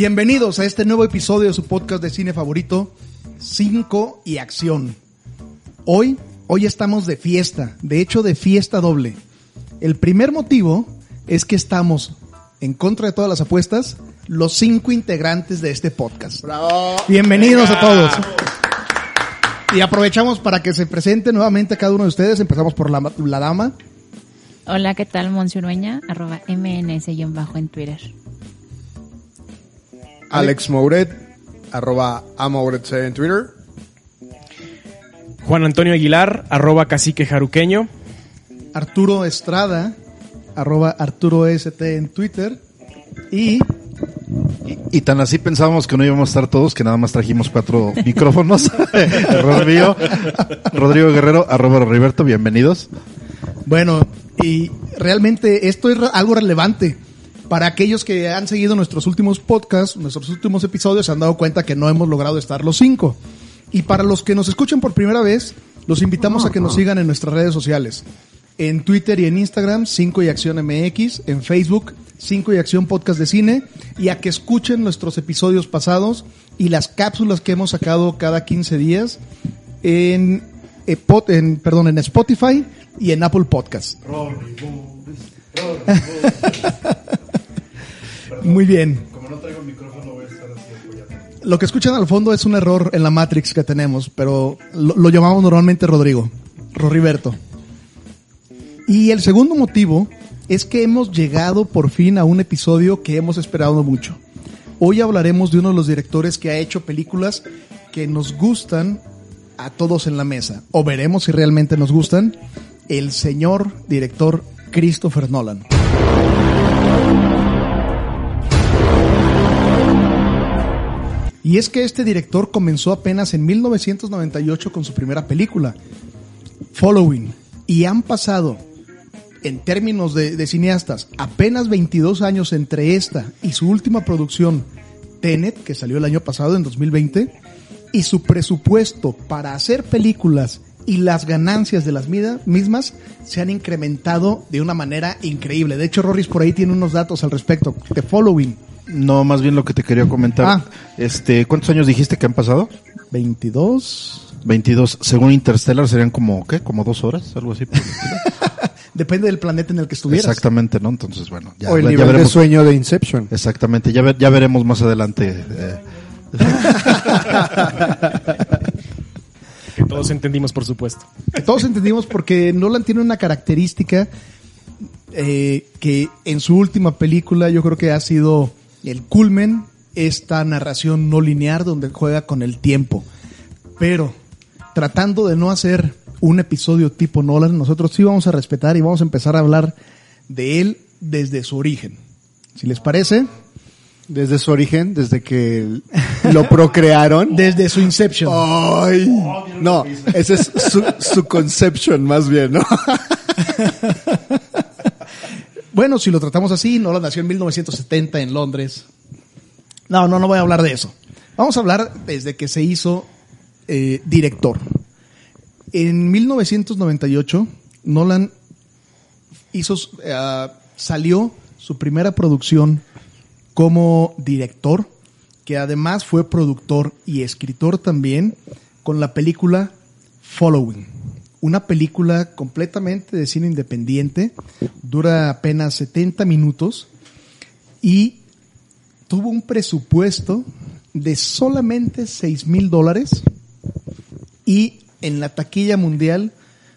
Bienvenidos a este nuevo episodio de su podcast de cine favorito, 5 y Acción. Hoy, hoy estamos de fiesta, de hecho de fiesta doble. El primer motivo es que estamos, en contra de todas las apuestas, los cinco integrantes de este podcast. ¡Bravo! Bienvenidos a todos. Y aprovechamos para que se presente nuevamente a cada uno de ustedes. Empezamos por la, la dama. Hola, ¿qué tal? Monsiurueña, arroba mns-bajo en Twitter. Alex Mouret, arroba amouretc en Twitter. Juan Antonio Aguilar, arroba cacique jaruqueño. Arturo Estrada, arroba Arturo ST en Twitter. Y Y, y tan así pensábamos que no íbamos a estar todos, que nada más trajimos cuatro micrófonos. Error mío. Rodrigo Guerrero, arroba Roberto, bienvenidos. Bueno, y realmente esto es algo relevante. Para aquellos que han seguido nuestros últimos podcasts, nuestros últimos episodios, se han dado cuenta que no hemos logrado estar los cinco. Y para los que nos escuchan por primera vez, los invitamos a que nos sigan en nuestras redes sociales. En Twitter y en Instagram, 5 y Acción MX. En Facebook, 5 y Acción Podcast de Cine. Y a que escuchen nuestros episodios pasados y las cápsulas que hemos sacado cada 15 días en, Epo- en, perdón, en Spotify y en Apple Muy bien. Lo que escuchan al fondo es un error en la Matrix que tenemos, pero lo, lo llamamos normalmente Rodrigo, Roriberto. Y el segundo motivo es que hemos llegado por fin a un episodio que hemos esperado mucho. Hoy hablaremos de uno de los directores que ha hecho películas que nos gustan a todos en la mesa, o veremos si realmente nos gustan, el señor director Christopher Nolan. Y es que este director comenzó apenas en 1998 con su primera película, Following, y han pasado, en términos de, cineastas, apenas 22 años entre esta y su última producción, Tenet, que salió el año pasado, en 2020, y su presupuesto para hacer películas y las ganancias de las mismas se han incrementado de una manera increíble. De hecho, Rorris por ahí tiene unos datos al respecto. The Following, No, más bien lo que te quería comentar. Ah. Este, ¿cuántos años dijiste que han pasado? 22, 22. Según Interstellar serían como, ¿qué? Como dos horas, algo así. Depende del planeta en el que estuvieras. Exactamente, ¿no? Entonces, bueno, ya, o el ya nivel de veremos. sueño de Inception. Exactamente, ya, ver- ya veremos más adelante. eh, Que todos entendimos, por supuesto. Que todos entendimos porque Nolan tiene una característica eh, que en su última película yo creo que ha sido el culmen, esta narración no lineal donde juega con el tiempo. Pero tratando de no hacer un episodio tipo Nolan, nosotros sí vamos a respetar y vamos a empezar a hablar de él desde su origen. Si les parece, Desde su origen, desde que lo procrearon. desde su Inception. Ay, no, ese es su, su conception más bien, ¿no? Bueno, si lo tratamos así, Nolan nació en 1970 en Londres. No, no, no voy a hablar de eso. Vamos a hablar desde que se hizo eh, director. En 1998, Nolan hizo, eh, salió su primera producción como director, que además fue productor y escritor también, con la película Following. Una película completamente de cine independiente, dura apenas 70 minutos y tuvo un presupuesto de solamente 6 mil dólares y en la taquilla mundial,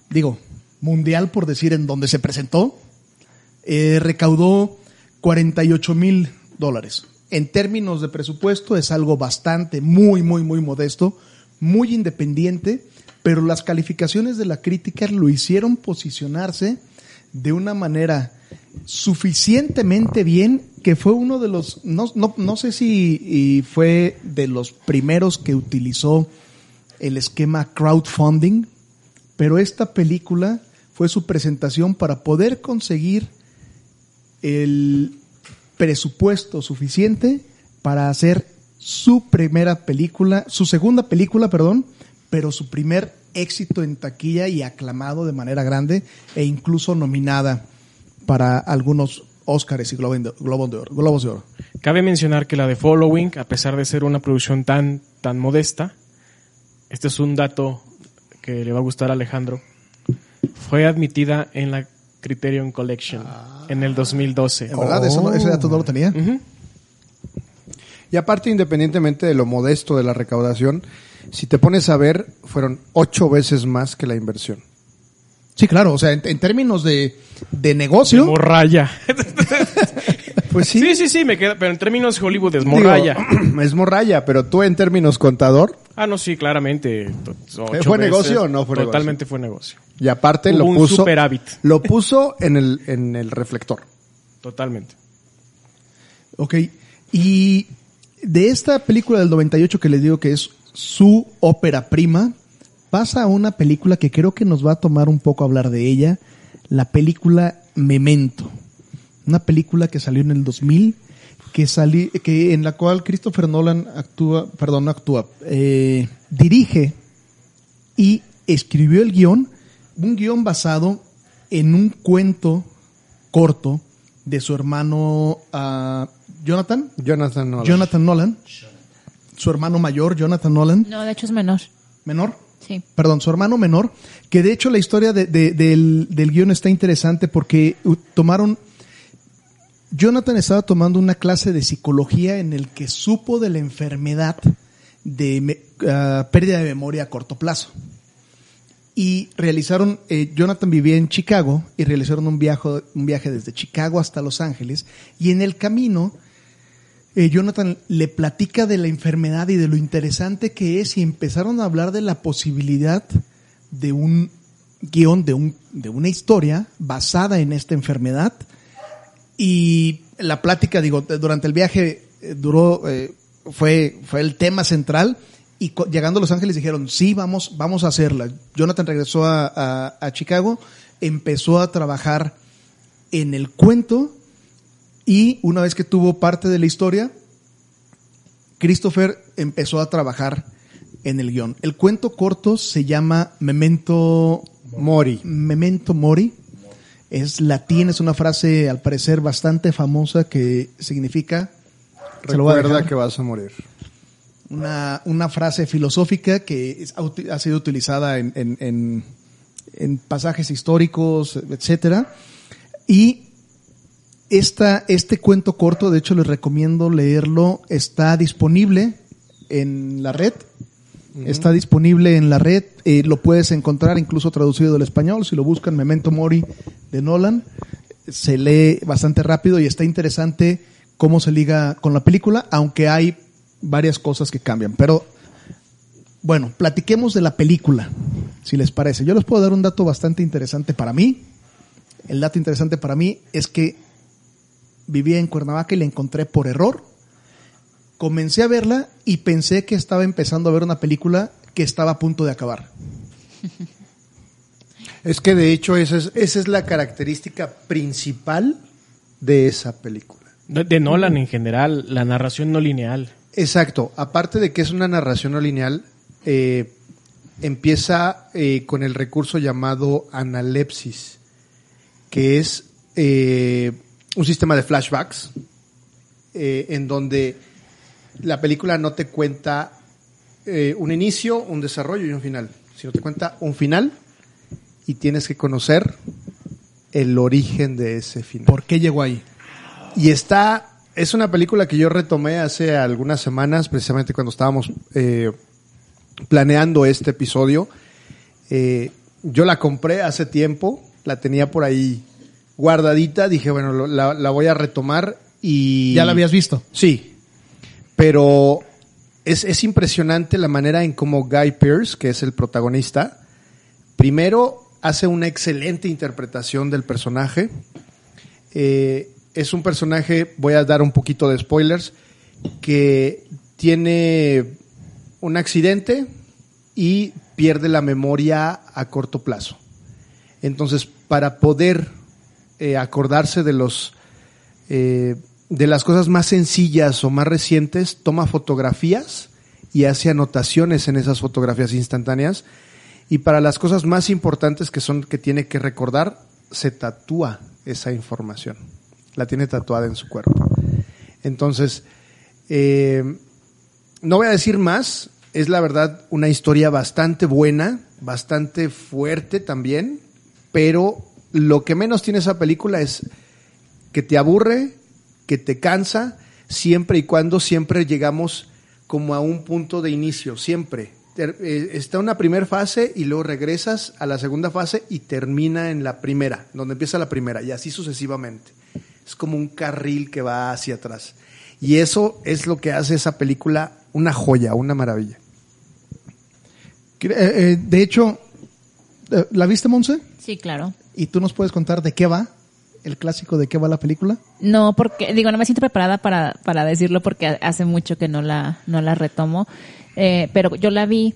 digo, mundial por decir en donde se presentó, eh, recaudó 48 mil dólares. En términos de presupuesto es algo bastante, muy, muy, muy modesto, muy independiente, pero las calificaciones de la crítica lo hicieron posicionarse de una manera suficientemente bien que fue uno de los, no, no, no sé si y fue de los primeros que utilizó el esquema crowdfunding, pero esta película fue su presentación para poder conseguir el presupuesto suficiente para hacer su primera película, su segunda película, perdón, pero su primer éxito en taquilla y aclamado de manera grande e incluso nominada para algunos Óscares y Globo de, Globo de Oro, Globos de Oro. Cabe mencionar que la de Following, a pesar de ser una producción tan, tan modesta, este es un dato que le va a gustar a Alejandro, fue admitida en la Criterion Collection en el 2012. En verdad, eso no- ese dato no lo tenía. Ujú. Y aparte, independientemente de lo modesto de la recaudación, si te pones a ver, fueron ocho veces más que la inversión. Sí, claro, o sea, en, en términos de, de negocio, Morraya. Pues sí. Sí, sí, sí, me queda, pero en términos Hollywood es Digo, morraya. es morralla, pero tú en términos contador, Ah, no, sí, claramente. ocho ¿Fue veces. negocio o no fue negocio? Totalmente fue negocio. y aparte Hubo lo un puso, superávit. lo puso en el, en el reflector. Totalmente. ok. Y de esta película del 98 que les digo que es su ópera prima, pasa a una película que creo que nos va a tomar un poco hablar de ella, la película Memento. Una película que salió en el 2000, que salí, que en la cual Christopher Nolan actúa, perdón, no actúa, eh, dirige y escribió el guion, un guion basado en un cuento corto de su hermano ah, Jonathan, Jonathan Nolan. Jonathan Nolan, su hermano mayor, Jonathan Nolan, No, de hecho es menor. menor, Sí. perdón, su hermano menor, que de hecho la historia de- de- del, del guion está interesante porque tomaron, Jonathan estaba tomando una clase de psicología en el que supo de la enfermedad de me- ah, pérdida de memoria a corto plazo. Y realizaron, eh, Jonathan vivía en Chicago y realizaron un viaje, un viaje desde Chicago hasta Los Ángeles y en el camino eh, Jonathan le platica de la enfermedad y de lo interesante que es y empezaron a hablar de la posibilidad de un guion, de, un, de una historia basada en esta enfermedad. Y la plática, digo, durante el viaje eh, duró, eh, fue, fue el tema central. Y llegando a Los Ángeles dijeron, sí, vamos, vamos a hacerla. Jonathan regresó a- a Chicago, empezó a trabajar en el cuento y una vez que tuvo parte de la historia, Christopher empezó a trabajar en el guion. El cuento corto se llama Memento Mori. Memento Mori. Es latín, es una frase al parecer bastante famosa que significa Recuerda que vas a morir. una, una frase filosófica que ha sido utilizada en, en- en- en pasajes históricos, etcétera. Y esta, este cuento corto, de hecho les recomiendo leerlo, está disponible en la red. Está disponible en la red, eh, lo puedes encontrar incluso traducido del español, si lo buscan Memento Mori de Nolan, se lee bastante rápido y está interesante cómo se liga con la película, aunque hay varias cosas que cambian. Pero bueno, platiquemos de la película, si les parece. Yo les puedo dar un dato bastante interesante para mí. El dato interesante para mí es que vivía en Cuernavaca y la encontré por error. Comencé a verla y pensé que estaba empezando a ver una película que estaba a punto de acabar. Es que de hecho esa es, esa es la característica principal de esa película. De, de Nolan en general, la narración no lineal. Exacto. Aparte de que es una narración no lineal, eh, empieza eh, con el recurso llamado analepsis, que es eh, un sistema de flashbacks eh, en donde la película no te cuenta eh, un inicio, un desarrollo y un final, sino te cuenta un final y tienes que conocer el origen de ese final. ¿Por qué llegó ahí? Y está, es una película que yo retomé hace algunas semanas, precisamente cuando estábamos eh, planeando este episodio. Yo la compré hace tiempo, la tenía por ahí guardadita, dije, bueno, la voy a retomar y... ¿Ya la habías visto? Sí, pero es, es impresionante la manera en cómo Guy Pearce, que es el protagonista, primero hace una excelente interpretación del personaje. Eh, es un personaje, voy a dar un poquito de spoilers, que tiene un accidente y pierde la memoria a corto plazo. Entonces, para poder eh, acordarse de los eh, de las cosas más sencillas o más recientes, toma fotografías y hace anotaciones en esas fotografías instantáneas. Y para las cosas más importantes que son que tiene que recordar, se tatúa esa información. La tiene tatuada en su cuerpo. Entonces, eh, no voy a decir más. Es la verdad una historia bastante buena, bastante fuerte también, pero lo que menos tiene esa película es que te aburre, que te cansa, siempre y cuando siempre llegamos como a un punto de inicio, siempre. Eh, Está una primera fase y luego regresas a la segunda fase y termina en la primera, donde empieza la primera, y así sucesivamente. Es como un carril que va hacia atrás. Y eso es lo que hace esa película una joya, una maravilla. Eh, eh, de hecho, ¿la viste, Monse? Sí, claro. ¿Y tú nos puedes contar de qué va? ¿El clásico de qué va la película? No, porque, digo, no me siento preparada para, para decirlo porque hace mucho que no la, no la retomo. Eh, pero yo la vi,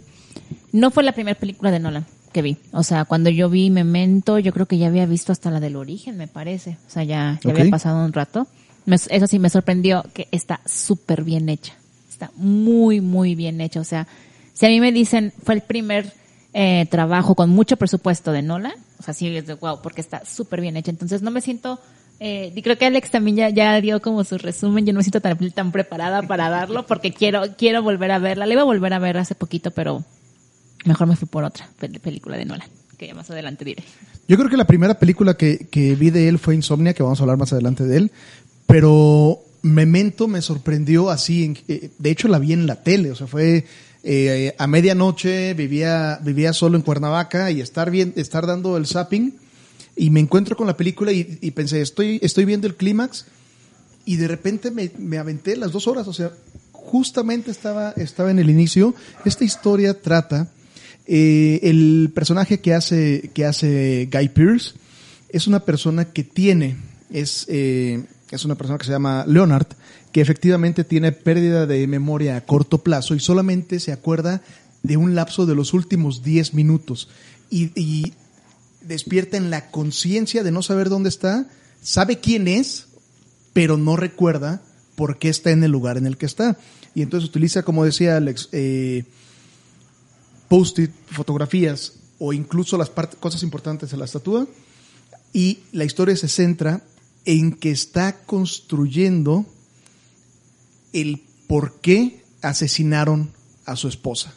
no fue la primera película de Nolan que vi. O sea, cuando yo vi Memento, yo creo que ya había visto hasta la del origen, me parece. O sea, ya, ya había pasado un rato. Me- eso sí, me sorprendió que está súper bien hecha. Está muy, muy bien hecha. O sea, si a mí me dicen, fue el primer eh, trabajo con mucho presupuesto de Nolan, o sea, sí es de wow, porque está súper bien hecha. Entonces no me siento, eh, y creo que Alex también ya, dio como su resumen, yo no me siento tan, tan preparada para darlo porque quiero, quiero volver a verla. La iba a volver a ver hace poquito, pero mejor me fui por otra pel- película de Nolan, que ya más adelante diré. Yo creo que la primera película que, que vi de él fue Insomnia, que vamos a hablar más adelante de él, pero Memento me sorprendió así, eh, de hecho la vi en la tele, o sea, fue eh, a medianoche, vivía, vivía solo en Cuernavaca y estar, bien, estar dando el zapping y me encuentro con la película y, pensé, estoy, estoy viendo el clímax y de repente me, me aventé las dos horas, o sea, justamente estaba, estaba en el inicio. Esta historia trata, eh, el personaje que hace, que hace Guy Pearce es una persona que tiene, es, es una persona que se llama Leonard, que efectivamente tiene pérdida de memoria a corto plazo y solamente se acuerda de un lapso de los últimos 10 minutos. Y, despierta en la conciencia de no saber dónde está, sabe quién es, pero no recuerda por qué está en el lugar en el que está. Y entonces utiliza, como decía Alex, eh, post-it, fotografías o incluso las cosas importantes de la estatua. Y la historia se centra en que está construyendo el por qué asesinaron a su esposa.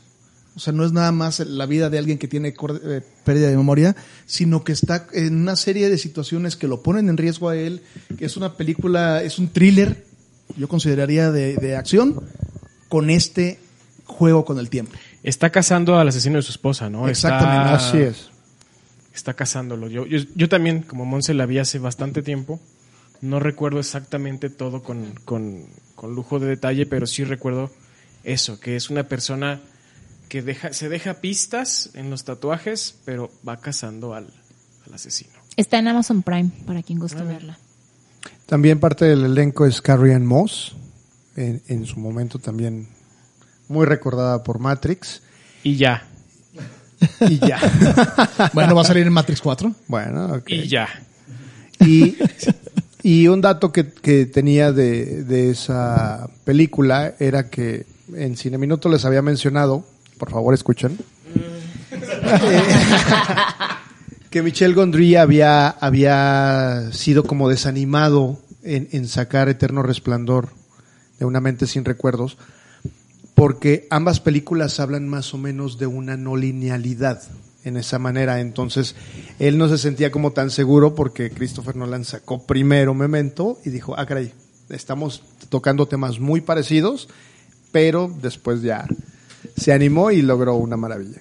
O sea, no es nada más la vida de alguien que tiene eh, pérdida de memoria, sino que está en una serie de situaciones que lo ponen en riesgo a él, que es una película, es un thriller, yo consideraría de, de acción, con este juego con el tiempo. Está casando al asesino de su esposa, ¿no? Exactamente, Está- Así es. Está casándolo. Yo, yo, yo también, como Monse la vi hace bastante tiempo, no recuerdo exactamente todo con, con, con lujo de detalle, pero sí recuerdo eso, que es una persona que deja, se deja pistas en los tatuajes, pero va cazando al, al asesino. Está en Amazon Prime, para quien guste verla. También parte del elenco es Carrie Ann Moss, en, en su momento también muy recordada por Matrix. Y ya, Y ya. Bueno, va a salir en Matrix 4. bueno, ok. y ya. Y, y un dato que, que tenía de, de esa película era que en Cine Minuto les había mencionado, por favor escuchen, que Michel Gondry había, había sido como desanimado en, en sacar Eterno Resplandor de una mente sin recuerdos, porque ambas películas hablan más o menos de una no linealidad en esa manera. Entonces, él no se sentía como tan seguro porque Christopher Nolan sacó primero Memento y dijo, ah, caray, estamos tocando temas muy parecidos, pero después ya se animó y logró una maravilla.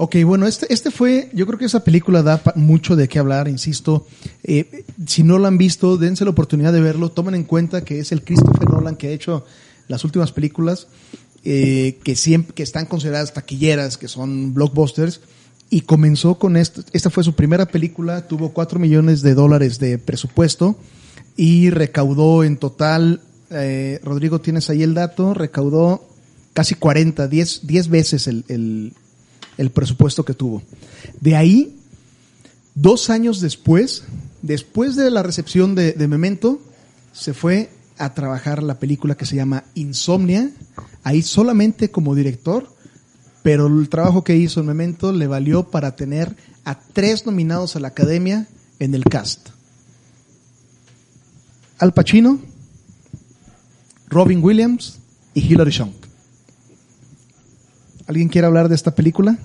Ok, bueno, este, este fue, yo creo que esa película da mucho de qué hablar, insisto. Eh, si no lo han visto, dense la oportunidad de verlo. Tomen en cuenta que es el Christopher Nolan que ha hecho las últimas películas, eh, que siempre, que están consideradas taquilleras, que son blockbusters. Y comenzó con esto, esta fue su primera película, tuvo 4 millones de dólares de presupuesto y recaudó en total, eh, Rodrigo, tienes ahí el dato, recaudó casi 40, 10, 10 veces el, el, presupuesto que tuvo. De ahí, dos años después, después de la recepción de Memento, se fue a trabajar la película que se llama Insomnia, ahí solamente como director, pero el trabajo que hizo en Memento le valió para tener a tres nominados a la Academia en el cast. Al Pacino, Robin Williams y Hilary Swank. ¿Alguien quiere hablar de esta película?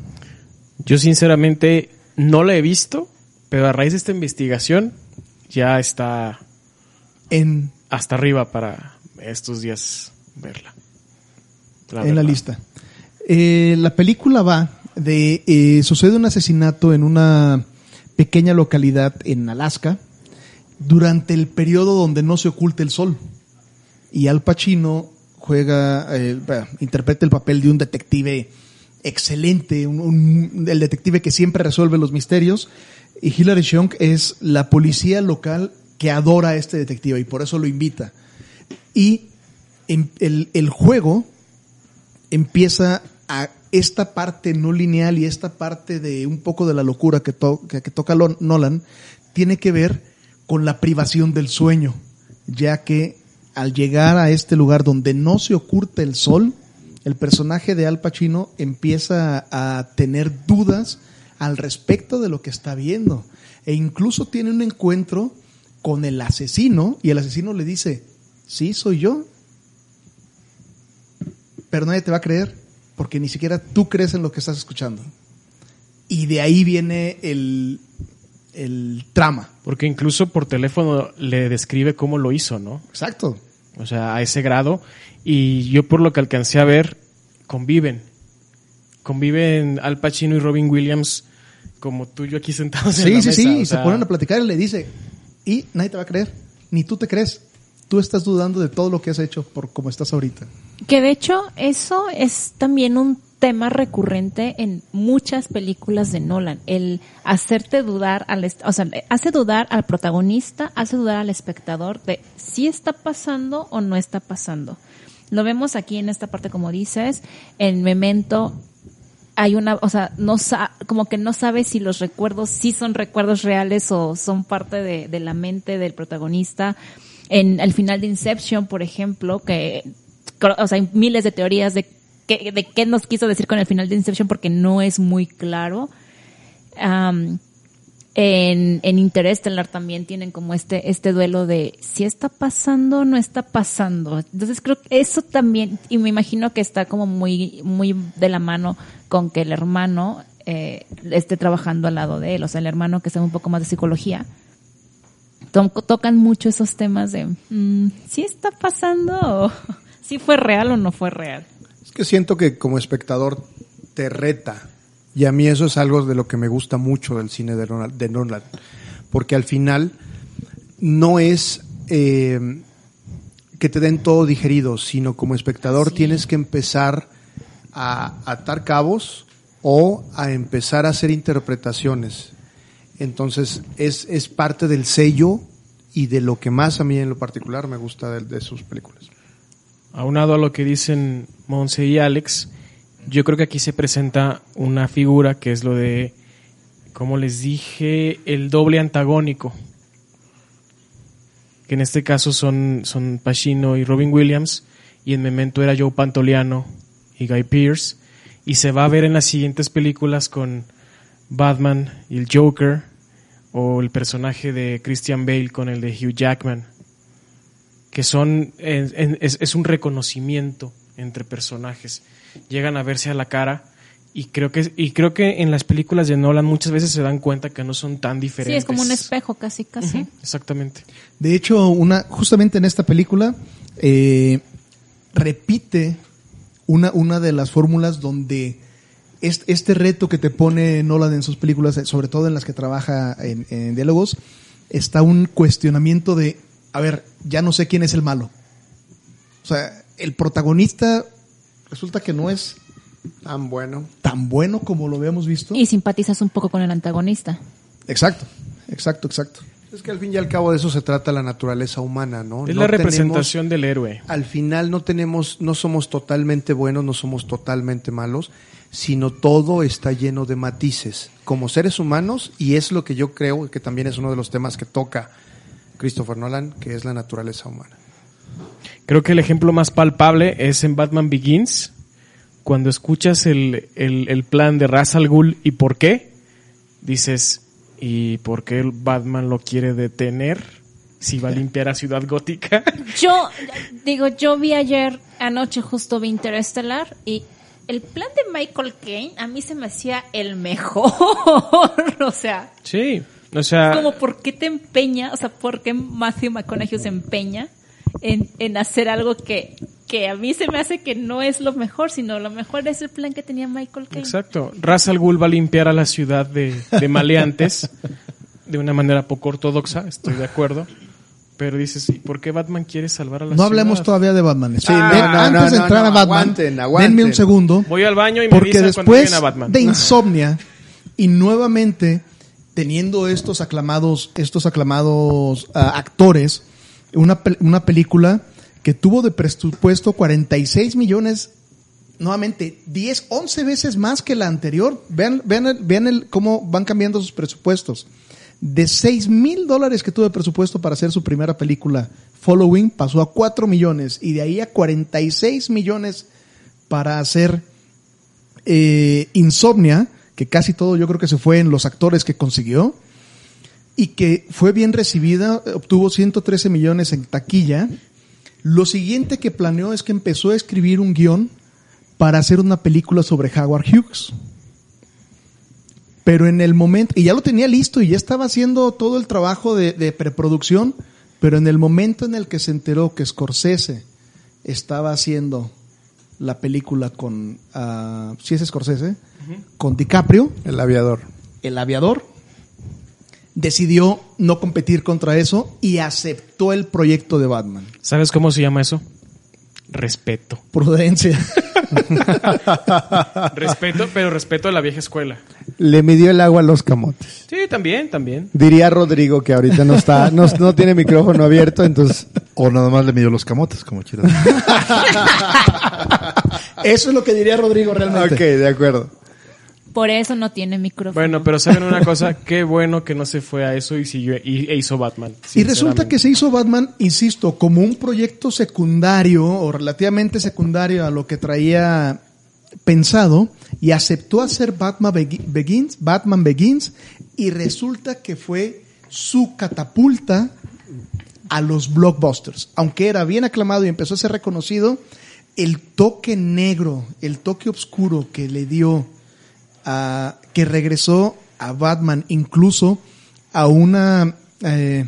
Yo sinceramente no la he visto, pero a raíz de esta investigación ya está En, hasta arriba para estos días verla. en la lista. Eh, la película va de... eh, sucede un asesinato en una pequeña localidad en Alaska durante el periodo donde no se oculta el sol. Y Al Pacino juega, eh, bueno, interpreta el papel de un detective excelente, un- un- el detective que siempre resuelve los misterios. Y Hilary Swank es la policía local que adora a este detective y por eso lo invita. Y el, el juego empieza a esta parte no lineal y esta parte de un poco de la locura que, to- que- toca Nolan tiene que ver con la privación del sueño, ya que al llegar a este lugar donde no se oculta el sol, el personaje de Al Pacino empieza a tener dudas al respecto de lo que está viendo e incluso tiene un encuentro con el asesino y el asesino le dice, sí, soy yo, pero nadie te va a creer porque ni siquiera tú crees en lo que estás escuchando. Y de ahí viene el, el trama. Porque incluso por teléfono le describe cómo lo hizo, ¿no? Exacto. O sea, a ese grado. Y yo por lo que alcancé a ver, conviven. Conviven Al Pacino y Robin Williams como tú y yo aquí sentados en Sí, la sí, mesa. sí. o sea, se ponen a platicar y le dice, y nadie te va a creer, ni tú te crees. Tú estás dudando de todo lo que has hecho por cómo estás ahorita. Que de hecho eso es también un tema recurrente en muchas películas de Nolan, el hacerte dudar al, o sea, hace dudar al protagonista, hace dudar al espectador de si está pasando o no está pasando. Lo vemos aquí en esta parte como dices, en Memento hay una, o sea, no sa- como que no sabe si los recuerdos sí son recuerdos reales o son parte de, de la mente del protagonista. En el final de Inception, por ejemplo, que, o sea, hay miles de teorías de qué, de qué nos quiso decir con el final de Inception porque no es muy claro. Am, en, en Interstellar también tienen como este, este duelo de si está pasando o no está pasando. Entonces creo que eso también, y me imagino que está como muy, muy de la mano con que el hermano eh, esté trabajando al lado de él, o sea, el hermano que sabe un poco más de psicología. To- tocan mucho esos temas de mm, si está pasando si fue real o no fue real. Es que siento que como espectador te reta. Y a mí eso es algo de lo que me gusta mucho del cine de Nolan. de Nolan. Porque al final no es eh, que te den todo digerido, sino como espectador Sí. tienes que empezar a atar cabos o a empezar a hacer interpretaciones. Entonces es, es parte del sello y de lo que más a mí en lo particular me gusta de, de sus películas. Aunado a lo que dicen Monse y Alex, yo creo que aquí se presenta una figura que es lo de, como les dije, el doble antagónico. Que en este caso son, son Pacino y Robin Williams, y en Memento era Joe Pantoliano y Guy Pearce, y se va a ver en las siguientes películas con Batman y el Joker, o el personaje de Christian Bale con el de Hugh Jackman que son es, es un reconocimiento entre personajes llegan a verse a la cara y creo que y creo que en las películas de Nolan muchas veces se dan cuenta que no son tan Sí, diferentes es como un espejo casi, casi. Exactamente De hecho, una, justamente en esta película eh, repite una, una de las fórmulas donde est- este reto que te pone Nolan en sus películas, eh, sobre todo en las que trabaja en, en diálogos, está un cuestionamiento de, a ver, ya no sé quién es el malo. O sea, el protagonista resulta que no es Tan bueno. tan bueno como lo habíamos visto. Y simpatizas un poco con el antagonista. Exacto, exacto, exacto. Es que al fin y al cabo de eso se trata la naturaleza humana, ¿no? es No la tenemos- representación del héroe al final no tenemos, no somos totalmente buenos, no somos totalmente malos, sino todo está lleno de matices como seres humanos y es lo que yo creo que también es uno de los temas que toca Christopher Nolan, que es la naturaleza humana. Creo que el ejemplo más palpable es en Batman Begins cuando escuchas el, el, el plan de Ra's al Ghul y por qué dices y por qué Batman lo quiere detener si va a limpiar a Ciudad Gótica. Yo, digo, yo vi ayer, anoche justo vi Interestelar y el plan de Michael Caine a mí se me hacía el mejor. o sea, Sí, o sea, como por qué te empeña, o sea, por qué Matthew McConaughey se empeña en, en hacer algo que, que a mí se me hace que no es lo mejor, sino lo mejor es el plan que tenía Michael Caine. exacto. Ra's al Ghul va a limpiar a la ciudad de, de maleantes de una manera poco ortodoxa, estoy de acuerdo. Pero dices, ¿y por qué Batman quiere salvar a la No ciudad? hablemos todavía de Batman. Sí, no, Eh, no, antes no, de no, entrar no, a Batman, aguanten, aguanten. denme un segundo. Voy al baño y me Porque después a Batman. de Insomnia y nuevamente teniendo estos aclamados, estos aclamados ah, actores, una, una película que tuvo de presupuesto 46 millones, nuevamente 10, 11 veces más que la anterior. Vean, vean, vean el, cómo van cambiando sus presupuestos. De 6 mil dólares que tuvo de presupuesto para hacer su primera película, Following, pasó a 4 millones y de ahí a 46 millones para hacer eh, Insomnia, que casi todo yo creo que se fue en los actores que consiguió, y que fue bien recibida, obtuvo 113 millones en taquilla. Lo siguiente que planeó es que empezó a escribir un guion para hacer una película sobre Howard Hughes. Pero en el momento, y ya lo tenía listo y ya estaba haciendo todo el trabajo de, de preproducción, pero en el momento en el que se enteró que Scorsese estaba haciendo la película con, ah, si es Scorsese, con DiCaprio, El aviador. el aviador, decidió no competir contra eso y aceptó el proyecto de Batman. ¿Sabes cómo se llama eso? Respeto. Prudencia. Respeto, pero respeto a la vieja escuela. Le midió el agua a los camotes. Sí, también, también. Diría Rodrigo que ahorita no está, no, no tiene micrófono abierto, entonces O nada más le midió los camotes, como quieras. Eso es lo que diría Rodrigo realmente. Ok, de acuerdo. Por eso no tiene micrófono. Bueno, pero saben una cosa, qué bueno que no se fue a eso y siguió y, e hizo Batman. Y resulta que se hizo Batman, insisto, como un proyecto secundario o relativamente secundario a lo que traía pensado y aceptó hacer Batman Begi- Begins, Batman Begins y resulta que fue su catapulta a los blockbusters. Aunque era bien aclamado y empezó a ser reconocido, el toque negro, el toque oscuro que le dio a, que regresó a Batman incluso a una eh,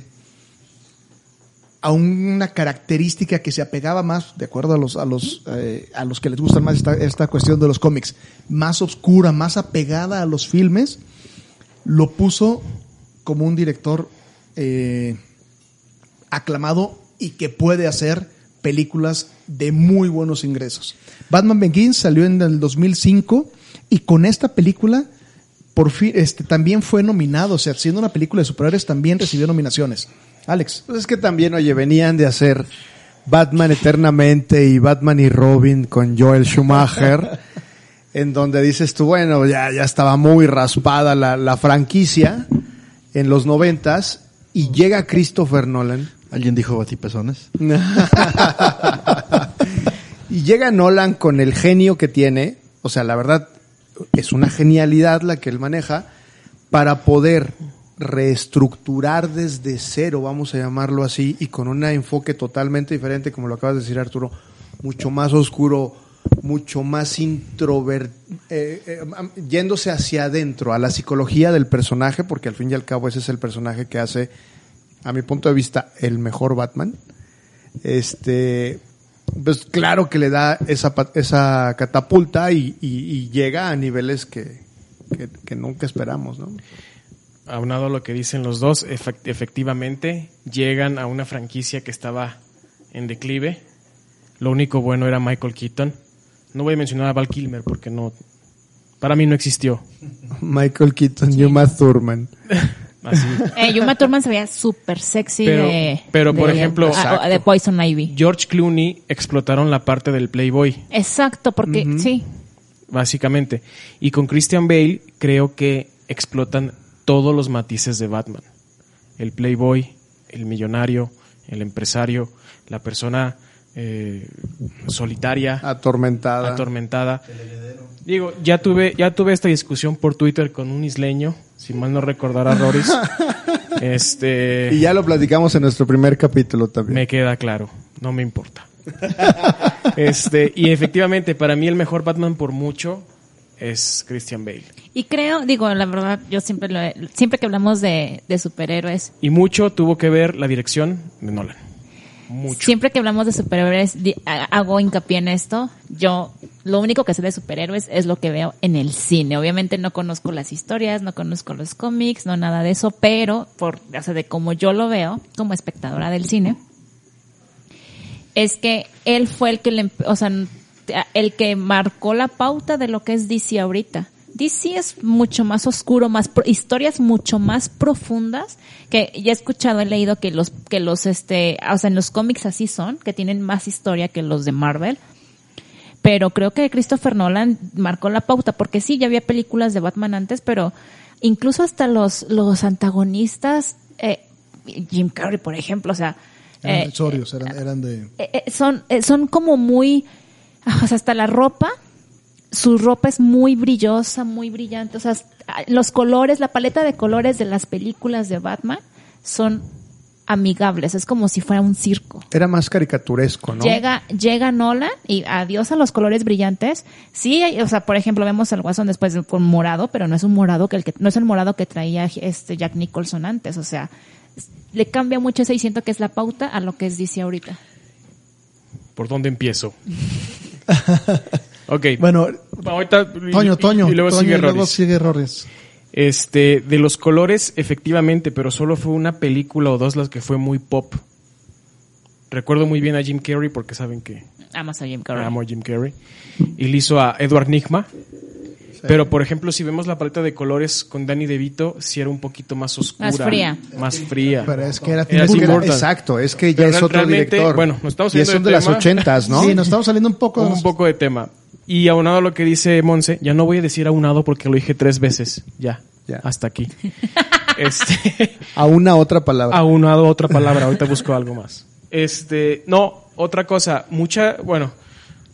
a una característica que se apegaba más, de acuerdo a los, a los, eh, a los que les gustan más esta, esta cuestión de los cómics, más oscura, más apegada a los filmes, lo puso como un director eh, aclamado y que puede hacer películas de muy buenos ingresos. Batman Begins salió en el 2005 y con esta película por fin este también fue nominado, o sea, siendo una película de superhéroes también recibió nominaciones. Alex. Pues es que también, oye, venían de hacer Batman Eternamente y Batman y Robin con Joel Schumacher, en donde dices tú, bueno, ya, ya estaba muy raspada la, la franquicia en los noventas y llega Christopher Nolan. ¿Alguien dijo batipezones? y llega Nolan con el genio que tiene, o sea, la verdad es una genialidad la que él maneja para poder reestructurar desde cero, vamos a llamarlo así, y con un enfoque totalmente diferente, como lo acabas de decir Arturo, mucho más oscuro, mucho más introvertido, yéndose hacia adentro, a la psicología del personaje, porque al fin y al cabo ese es el personaje que hace, a mi punto de vista, el mejor Batman. Este, pues claro que le da esa, esa catapulta y, y- y llega a niveles que, que, que nunca esperamos, ¿no? Aunado a lo que dicen los dos, efec- efectivamente llegan a una franquicia que estaba en declive. Lo único bueno era Michael Keaton. No voy a mencionar a Val Kilmer porque no, para mí no existió. Michael Keaton, Uma Thurman. Así. Eh, Uma Thurman se veía súper sexy Pero- de, pero, por de- ejemplo- ah, de Poison Ivy. George Clooney explotaron la parte del Playboy, Exacto, porque sí. básicamente. Y con Christian Bale creo que explotan todos los matices de Batman. El Playboy, el millonario, el empresario, la persona eh, solitaria, Atormentada. atormentada. Digo, ya tuve, ya tuve esta discusión por Twitter con un isleño, si mal no recordará Roris, Este. Y ya lo platicamos en nuestro primer capítulo también. Me queda claro, no me importa. este, y efectivamente, para mí el mejor Batman por mucho es Christian Bale. Y creo, digo, la verdad, yo siempre lo he- siempre que hablamos de, de superhéroes, Y mucho tuvo que ver la dirección de Nolan. Mucho. siempre que hablamos de superhéroes, hago hincapié en esto. Yo, lo único que sé de superhéroes es lo que veo en el cine. Obviamente no conozco las historias, no conozco los cómics, no nada de eso, pero por, o sea, de como yo lo veo, como espectadora del cine, es que él fue el que le, o sea, el que marcó la pauta de lo que es DC ahorita. DC es mucho más oscuro, más historias mucho más profundas que ya he escuchado, he leído que los que los este, o sea, en los cómics así son, que tienen más historia que los de Marvel. Pero creo que Christopher Nolan marcó la pauta porque sí, ya había películas de Batman antes, pero incluso hasta los los antagonistas eh, Jim Carrey, por ejemplo, o sea, Eran eh, accesorios, eran, eran de... eh, eh, son, eh, son como muy, ah, o sea, hasta la ropa, su ropa es muy brillosa, muy brillante, o sea, ah, los colores, la paleta de colores de las películas de Batman son amigables, es como si fuera un circo. Era más caricaturesco, ¿no? Llega, llega Nolan y adiós a los colores brillantes. Sí, o sea, por ejemplo, vemos al Guasón después de- con morado, pero no es un morado que el que, no es el morado que traía este Jack Nicholson antes, o sea, le cambia mucho ese y siento que es la pauta a lo que es DC ahorita. ¿Por dónde empiezo? ok. Bueno, ahorita. y- Toño, y- Toño. Y luego Toño, sigue y luego sigue errores. Este, de los colores, efectivamente, pero solo fue una película o dos las que fue muy pop. Recuerdo muy bien a Jim Carrey porque saben que Amas a Jim Carrey. amo a Jim Carrey. Y le hizo a Edward Nigma. Pero, por ejemplo, si vemos la paleta de colores con Danny DeVito, sí era un poquito más oscura. Más fría. Más fría. Pero es que era Era Tim Tim Burton. Burton. Exacto, es que ya Pero es otro director. bueno, nos estamos y saliendo son de de las ochentas, ¿no? Sí, nos estamos saliendo un poco... un poco de tema. Y aunado a lo que dice Monse, ya no voy a decir aunado porque lo dije tres veces. Ya. Ya. Hasta aquí. este. A una otra palabra. aunado a otra palabra. Ahorita busco algo más. Este. No, otra cosa. Mucha. Bueno,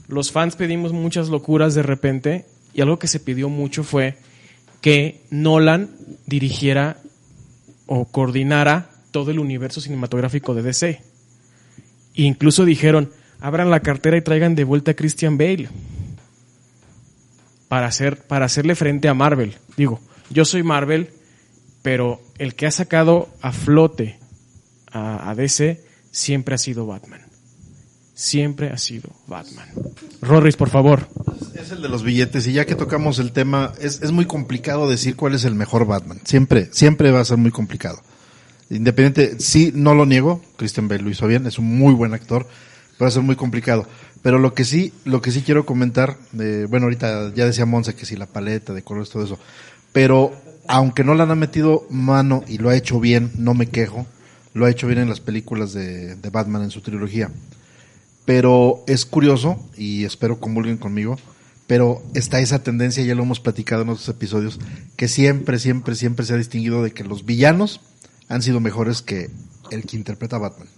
los fans pedimos muchas locuras de repente. Y algo que se pidió mucho fue que Nolan dirigiera o coordinara todo el universo cinematográfico de DC. E incluso dijeron, abran la cartera y traigan de vuelta a Christian Bale. Para, hacer, para hacerle frente a Marvel. Digo, yo soy Marvel, pero el que ha sacado a flote a, a DC siempre ha sido Batman. Siempre ha sido Batman. Rorris, por favor. Es el de los billetes y ya que tocamos el tema, es, es muy complicado decir cuál es el mejor Batman. Siempre, siempre va a ser muy complicado. Independiente, sí, no lo niego, Christian Bale lo hizo bien, es un muy buen actor, pero va a ser muy complicado. Pero lo que sí, lo que sí quiero comentar, de, bueno, ahorita ya decía Monse que sí, la paleta de colores, todo eso, pero aunque no le han metido mano y lo ha hecho bien, no me quejo, lo ha hecho bien en las películas de, de Batman en su trilogía. Pero es curioso, y espero comulguen conmigo, pero está esa tendencia, ya lo hemos platicado en otros episodios, que siempre, siempre, siempre se ha distinguido de que los villanos han sido mejores que el que interpreta a Batman.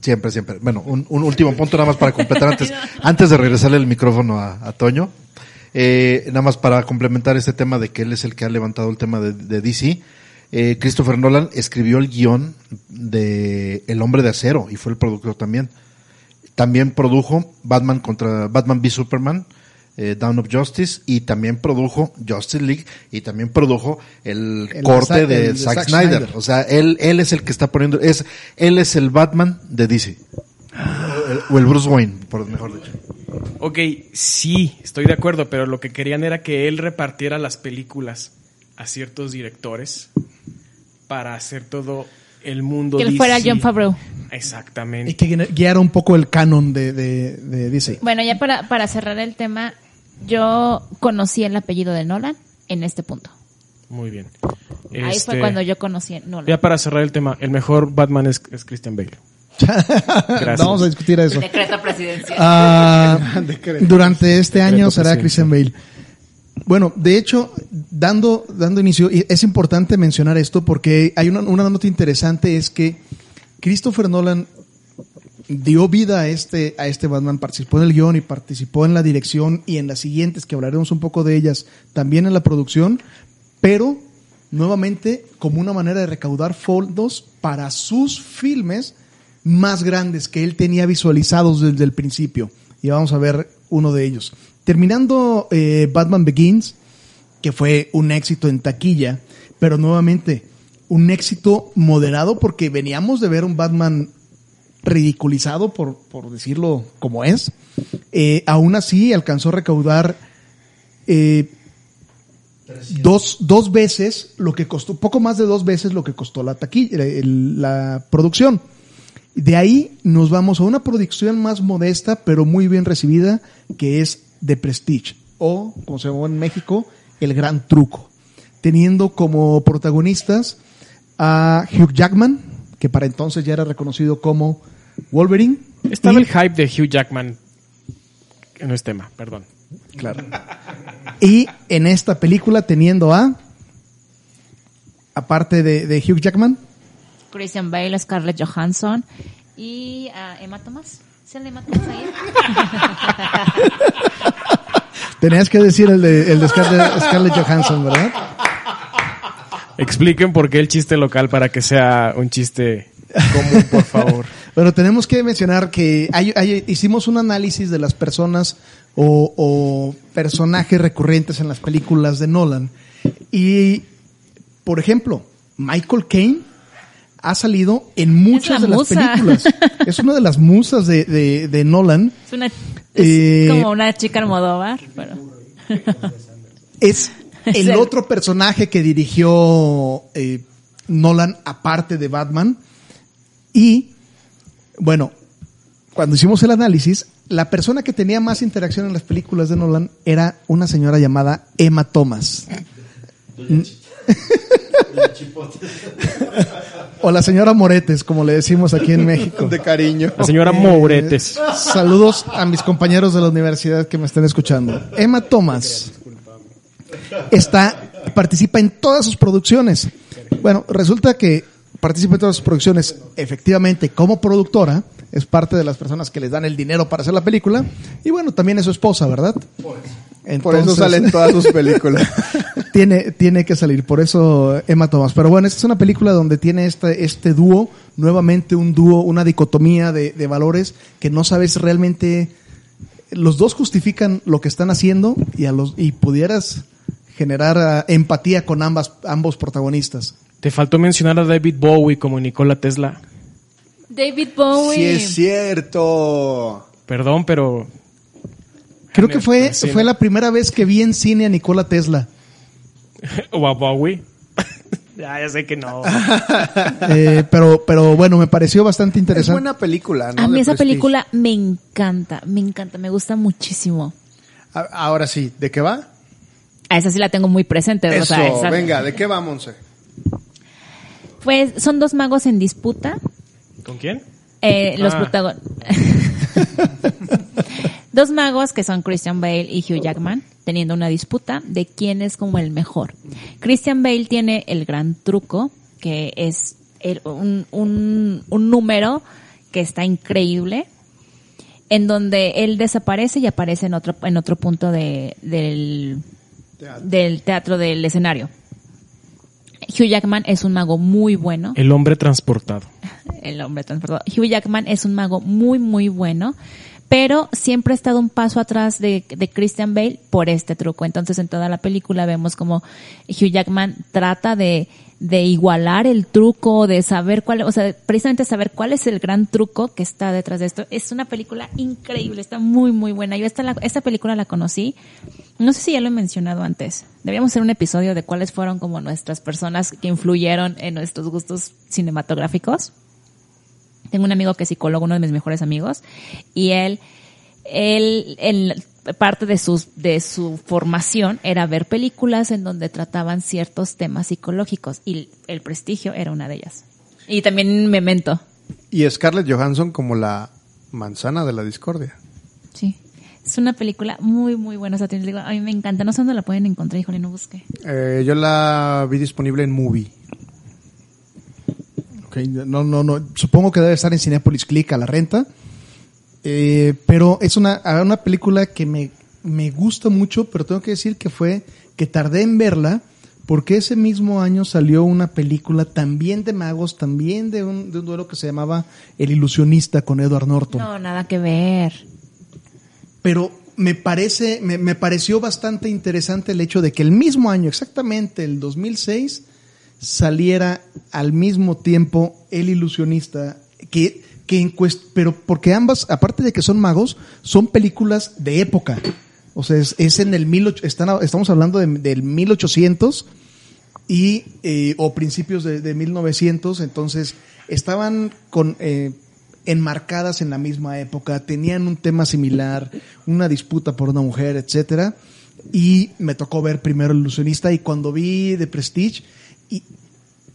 Siempre, siempre. Bueno, un, un último punto nada más para completar antes, antes de regresarle el micrófono a, a Toño. Eh, nada más para complementar este tema de que él es el que ha levantado el tema de, de DC. Eh, Christopher Nolan escribió el guion de El Hombre de Acero y fue el productor también. También produjo Batman contra Batman v Superman, eh, Dawn of Justice y también produjo Justice League y también produjo el, El corte de Zack- de, el de Zack, Zack Snyder. Snyder. O sea, él, él es el que está poniendo, es, él es el Batman de DC. O el Bruce Wayne, por mejor dicho. Ok, sí, estoy de acuerdo, pero lo que querían era que él repartiera las películas a ciertos directores para hacer todo el mundo Que él DC. fuera John Favreau. Exactamente. Y que guiara- un poco el canon de, de, de DC. Bueno, ya para, para cerrar el tema, yo conocí el apellido de Nolan en este punto. Muy bien. Ahí Este, fue cuando yo conocí a Nolan. Ya para cerrar el tema, el mejor Batman es, es Christian Bale. Gracias. Vamos a discutir eso. Decreto presidencial. Ah, durante este año será Christian Bale. Bueno, de hecho, dando, dando inicio, y es importante mencionar esto porque hay una, una nota interesante, es que Christopher Nolan dio vida a este, a este Batman, participó en el guion y participó en la dirección y en las siguientes, que hablaremos un poco de ellas, también en la producción, pero nuevamente como una manera de recaudar fondos para sus filmes más grandes que él tenía visualizados desde el principio. Y vamos a ver uno de ellos. Terminando eh, Batman Begins, que fue un éxito en taquilla, pero nuevamente un éxito moderado porque veníamos de ver un Batman ridiculizado, por, por decirlo como es. Eh, aún así alcanzó a recaudar eh, dos, dos veces lo que costó, poco más de dos veces lo que costó la taquilla, el- la producción. De ahí nos vamos a una producción más modesta, pero muy bien recibida, que es The Prestige, o como se llamó en México, El Gran Truco, teniendo como protagonistas a Hugh Jackman, que para entonces ya era reconocido como Wolverine. Estaba y- el hype de Hugh Jackman. Que no es tema, perdón. Claro. Y en esta película teniendo a, aparte de, de Hugh Jackman, Christian Bale, Scarlett Johansson y ah, Emma Thomas. ¿Es el de Emma Thomas ahí? tenías que decir el de, el de Scarlett, Scarlett Johansson, ¿verdad? Expliquen por qué el chiste local para que sea un chiste común, por favor. Pero tenemos que mencionar que hay- hay- hicimos un análisis de las personas o, o personajes recurrentes en las películas de Nolan. Y, por ejemplo, Michael Caine ha salido en muchas la de las películas. Es una de las musas de, de- de Nolan. Es, una, es Eh, como una chica Almodóvar, pero... Es el el- otro personaje que dirigió eh, Nolan aparte de Batman. Y, bueno, cuando hicimos el análisis, la persona que tenía más interacción en las películas de Nolan era una señora llamada Emma Thomas. o la señora Moretes, como le decimos aquí en México. De cariño. La señora Mouretes. Saludos a mis compañeros de la universidad que me estén escuchando. Emma Thomas está, participa en todas sus producciones. Bueno, resulta que participa en todas sus producciones efectivamente como productora, es parte de las personas que les dan el dinero para hacer la película, y bueno, también es su esposa, ¿verdad? Por eso Entonces- salen todas sus películas. Tiene, tiene que salir, por eso Emma Thomas. Pero bueno, esta es una película donde tiene este, este dúo, nuevamente un dúo, una dicotomía de, de valores que no sabes realmente. Los dos justifican lo que están haciendo y, a los, y pudieras generar ah, empatía con ambas, ambos protagonistas. Te faltó mencionar a David Bowie como Nikola Tesla. David Bowie. sí es cierto. Perdón, pero Creo que fue, fue la primera vez que vi en cine a Nikola Tesla. O a Bowie. ya, ya sé que no. Eh, pero, pero bueno, me pareció bastante Es interesante. buena película, ¿no? A mí De esa Prestige. película me encanta, me encanta, me gusta muchísimo. A- Ahora sí, ¿de qué va? A esa sí la tengo muy presente. o Eso, sea, esa- venga, ¿de qué va, Monse? Pues son dos magos en disputa. ¿Con quién? Eh, los Ah. protagonistas. Dos magos que son Christian Bale y Hugh Jackman teniendo una disputa de quién es como el mejor. Christian Bale tiene el gran truco que es el- un, un, un número que está increíble en donde él desaparece y aparece en otro en otro punto de, del del teatro del escenario. Hugh Jackman es un mago muy bueno El hombre transportado. el hombre transportado. Hugh Jackman es un mago muy, muy bueno, pero siempre ha estado un paso atrás de, de Christian Bale por este truco. Entonces, en toda la película vemos como Hugh Jackman trata de, de igualar el truco, de saber cuál, o sea, precisamente saber cuál es el gran truco que está detrás de esto. Es una película increíble, está muy, muy buena. Yo esta, la- esta película la conocí, no sé si ya lo he mencionado antes. Deberíamos hacer un episodio de cuáles fueron como nuestras personas que influyeron en nuestros gustos cinematográficos. Tengo un amigo que es psicólogo, uno de mis mejores amigos, y él, él, él- parte de su, de su formación era ver películas en donde trataban ciertos temas psicológicos, y el prestigio era una de ellas. Y también Memento. Y Scarlett Johansson como la manzana de la discordia. Sí. Es una película muy, muy buena. O sea, digo, a mí me encanta. No sé dónde la pueden encontrar, híjole, no busqué. Eh, yo la vi disponible en Movie. Ok, no, no, no. Supongo que debe estar en Cinepolis Click a la renta. Eh, pero es una, una película que me, me gusta mucho, pero tengo que decir que fue, que tardé en verla porque ese mismo año salió una película también de magos, también de un, de un duelo que se llamaba El ilusionista con Edward Norton. No, nada que ver. Pero me parece, me, me pareció bastante interesante el hecho de que el mismo año, exactamente el 2006, saliera al mismo tiempo El ilusionista, que, que pero porque ambas, aparte de que son magos, son películas de época. O sea, es, es en el mil och- están, estamos hablando de- del 1800 y eh, o principios de, de 1900, entonces estaban con eh, enmarcadas en la misma época, tenían un tema similar, una disputa por una mujer, etcétera, y me tocó ver primero el ilusionista y cuando vi The Prestige y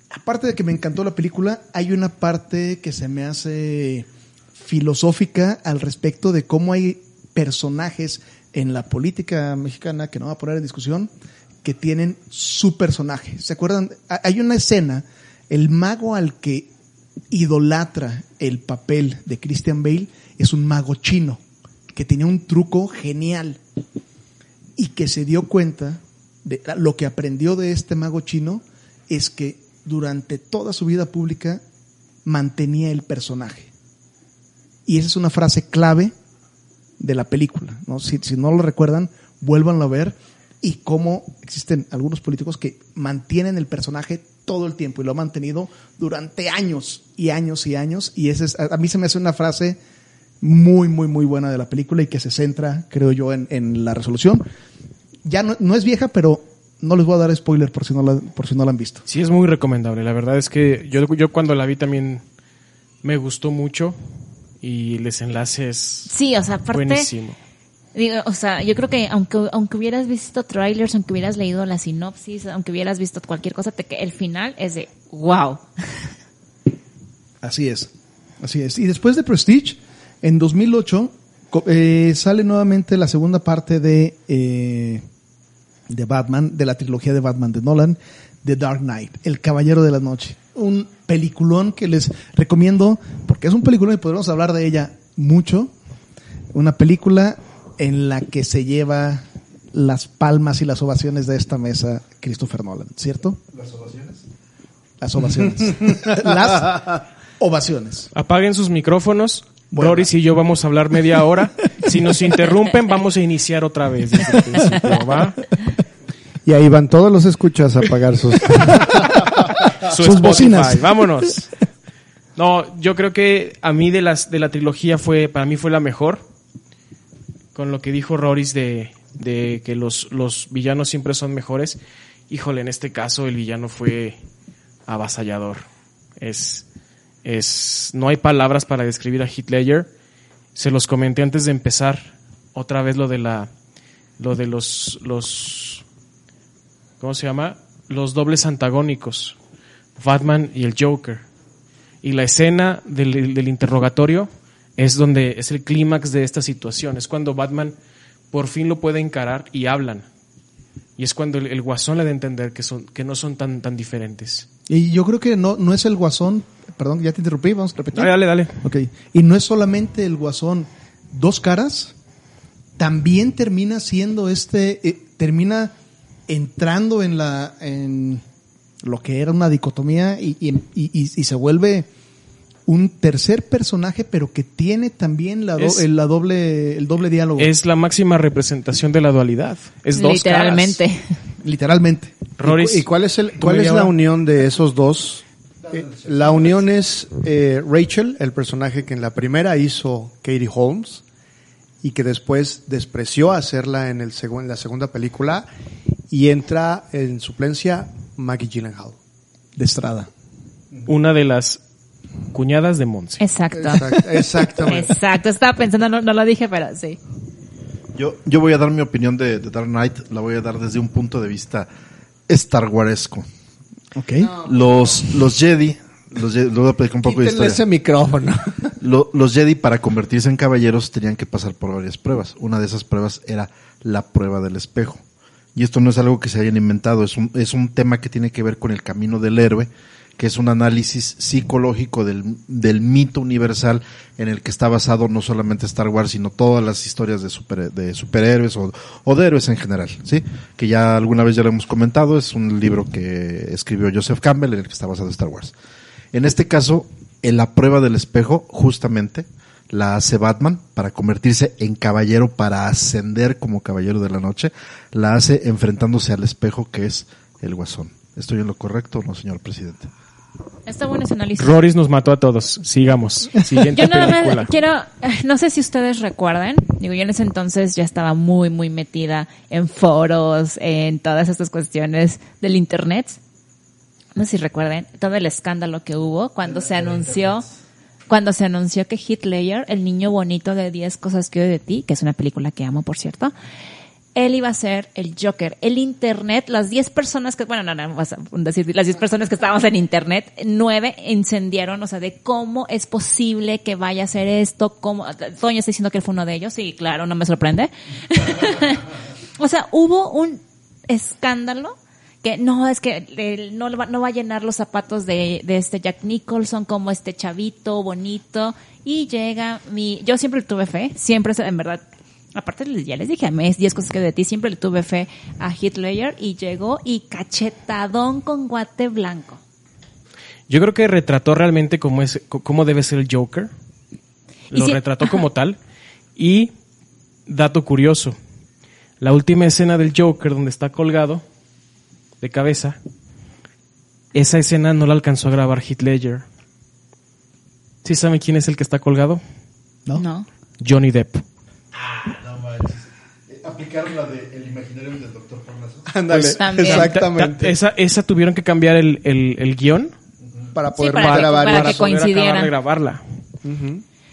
aparte de que me encantó la película, hay una parte que se me hace filosófica al respecto de cómo hay personajes en la política mexicana, que no va a poner en discusión, que tienen su personaje. ¿Se acuerdan? Ha- Hay una escena, el mago al que idolatra el papel de Christian Bale es un mago chino, que tenía un truco genial y que se dio cuenta de lo que aprendió de este mago chino es que durante toda su vida pública mantenía el personaje. Y esa es una frase clave de la película. ¿no? Si, si no lo recuerdan, vuélvanlo a ver. Y cómo existen algunos políticos que mantienen el personaje todo el tiempo y lo han mantenido durante años y años y años. Y ese es, a mí se me hace una frase muy, muy, muy buena de la película y que se centra, creo yo, en, en la resolución. Ya no es vieja, pero no les voy a dar spoiler por si no la, por si no la han visto. Sí, es muy recomendable. La verdad es que yo, yo cuando la vi también me gustó mucho y el desenlace es Sí, o sea, aparte, buenísimo. digo, o sea, yo creo que aunque, aunque hubieras visto trailers, aunque hubieras leído la sinopsis, aunque hubieras visto cualquier cosa, te, que el final es de wow. Así es, así es. Y después de Prestige, en 2008 co- eh, sale nuevamente la segunda parte de, eh, de Batman, de la trilogía de Batman de Nolan, The Dark Knight, El Caballero de la Noche. Un peliculón que les recomiendo, porque es un peliculón y podremos hablar de ella mucho. Una película en la que se lleva las palmas y las ovaciones de esta mesa Christopher Nolan, ¿cierto? Las ovaciones. Las ovaciones. las ovaciones. Apaguen sus micrófonos. Bueno. Doris y yo vamos a hablar media hora. Si nos interrumpen, vamos a iniciar otra vez desde el principio, ¿va? Y ahí van todos los escuchas a pagar sus... Bocinas. Vámonos. No, yo creo que a mí de las de la trilogía fue para mí fue la mejor. Con lo que dijo Roris de, de que los, los villanos siempre son mejores. Híjole, en este caso el villano fue avasallador. Es es no hay palabras para describir a Ledger. Se los comenté antes de empezar otra vez lo de la lo de los los ¿cómo se llama? Los dobles antagónicos. Batman y el Joker. Y la escena del, del interrogatorio es donde es el clímax de esta situación. Es cuando Batman por fin lo puede encarar y hablan. Y es cuando el, el guasón le da a entender que, son, que no son tan, tan diferentes. Y yo creo que no, no es el guasón, perdón, ya te interrumpí, vamos a repetir. Dale, dale, dale. Ok. Y no es solamente el guasón dos caras, también termina siendo este, eh, termina entrando en la, en lo que era una dicotomía y, y, y- y se vuelve un tercer personaje, pero que tiene también la, do- Es- el, la doble, el doble diálogo. Es la máxima representación de la dualidad. Es dos Literalmente. caras. Literalmente. Roris, ¿Y cuál es, el, ¿tú cuál es la unión de esos dos? Eh, la unión es eh, Rachel, el personaje que en la primera hizo Katie Holmes y que después despreció hacerla en, el en la segunda película y entra en suplencia Maggie Gyllenhaal. De Estrada. una de las cuñadas de Monse. Exacto. Exact- exactamente. Exacto. Estaba pensando, no, no lo dije, pero sí. Yo, yo voy a dar mi opinión de, de Dark Knight, la voy a dar desde un punto de vista Star Waresco. Ok. Los, los Jedi, los Jedi, le voy a platicar un poco de historia. ese micrófono. Lo- los Jedi para convertirse en caballeros tenían que pasar por varias pruebas. Una de esas pruebas era la prueba del espejo. Y esto no es algo que se hayan inventado, es un, es un tema que tiene que ver con el camino del héroe, que es un análisis psicológico del, del mito universal en el que está basado no solamente Star Wars, sino todas las historias de, super, de superhéroes o, o de héroes en general, ¿sí? Que ya alguna vez ya lo hemos comentado, es un libro que escribió Joseph Campbell en el que está basado Star Wars. En este caso, en la prueba del espejo, justamente, la hace Batman para convertirse en caballero, para ascender como caballero de la noche, la hace enfrentándose al espejo que es el guasón. ¿Estoy en lo correcto o no, señor presidente? Está bueno ese análisis. Roris nos mató a todos. Sigamos. Siguiente Yo nada película. más quiero, eh, no sé si ustedes recuerden, digo, yo en ese entonces ya estaba muy, muy metida en foros, en todas estas cuestiones del internet. No sé si recuerden todo el escándalo que hubo cuando se anunció, cuando se anunció que Ledger, el niño bonito de 10 cosas que odio de ti, que es una película que amo, por cierto, él iba a ser el Joker. El Internet, las 10 personas que, bueno, no, no, vas a decir, las 10 personas que estábamos en Internet, nueve incendiaron, o sea, de cómo es posible que vaya a hacer esto, cómo, Toño está diciendo que él fue uno de ellos, y claro, no me sorprende. o sea, hubo un escándalo que no, es que él no, va, no va a llenar los zapatos de, de este Jack Nicholson como este chavito bonito, y llega mi, yo siempre tuve fe, siempre, en verdad, aparte les- ya les dije a mes 10 cosas que de ti siempre le tuve fe a Heath Ledger y llegó y cachetadón con guate blanco Yo creo que retrató realmente cómo, es, cómo debe ser el Joker. Lo si- retrató como tal. Y, dato curioso, la última escena del Joker donde está colgado de cabeza, esa escena no la alcanzó a grabar Heath Ledger. ¿Sí saben quién es el que está colgado? ¿No? no Johnny Depp. No. Aplicaron la de El imaginario del doctor Parnaso. Ándale, Pues, exactamente. Ta- ta- esa, esa tuvieron que cambiar el, el, el guion para poder para que- grabar. para para que poder coincidieran. acabar de grabarla.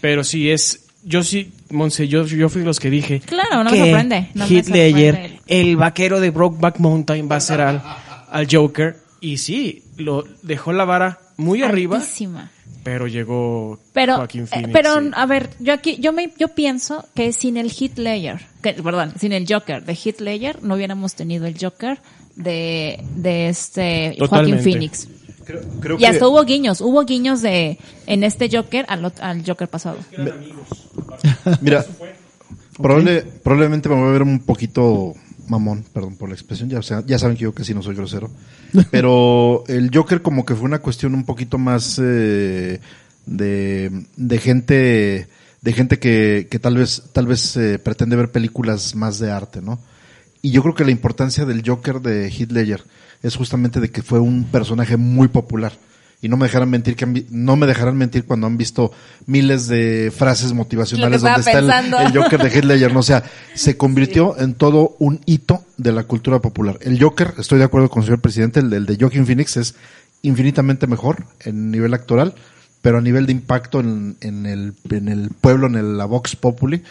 Pero sí es, yo sí, Monse, yo, yo fui de los que dije. Claro, no me que sorprende, no me Heath Ledger, sorprende. el vaquero de Brokeback Mountain va a ser al, al Joker. Y sí, lo dejó la vara muy arriba, Altísima. Pero llegó pero Joaquin eh, Phoenix. pero sí. a ver yo aquí yo me yo pienso que sin el Heath Ledger que, perdón sin el Joker de Heath Ledger no hubiéramos tenido el Joker de de este Totalmente. Phoenix Creo, creo y hasta hubo guiños hubo guiños de en este Joker al, al Joker pasado Mira, probable- probablemente me voy a ver un poquito mamón, perdón por la expresión, ya, sea, ya saben que yo casi no soy grosero, pero el Joker como que fue una cuestión un poquito más eh, de, de gente de gente que, que tal vez tal vez eh, pretende ver películas más de arte, ¿no? Y yo creo que la importancia del Joker de Heath Ledger es justamente de que fue un personaje muy popular. Y no me dejarán mentir que han no me dejarán mentir cuando han visto miles de frases motivacionales donde está el, el Joker de Heath Ledger. ¿no? O sea, se convirtió en todo un hito de la cultura popular. El Joker, estoy de acuerdo con el señor presidente, el, el de Joaquin Phoenix es infinitamente mejor en nivel actoral, pero a nivel de impacto en, en el, en el pueblo, en el, la Vox Populi,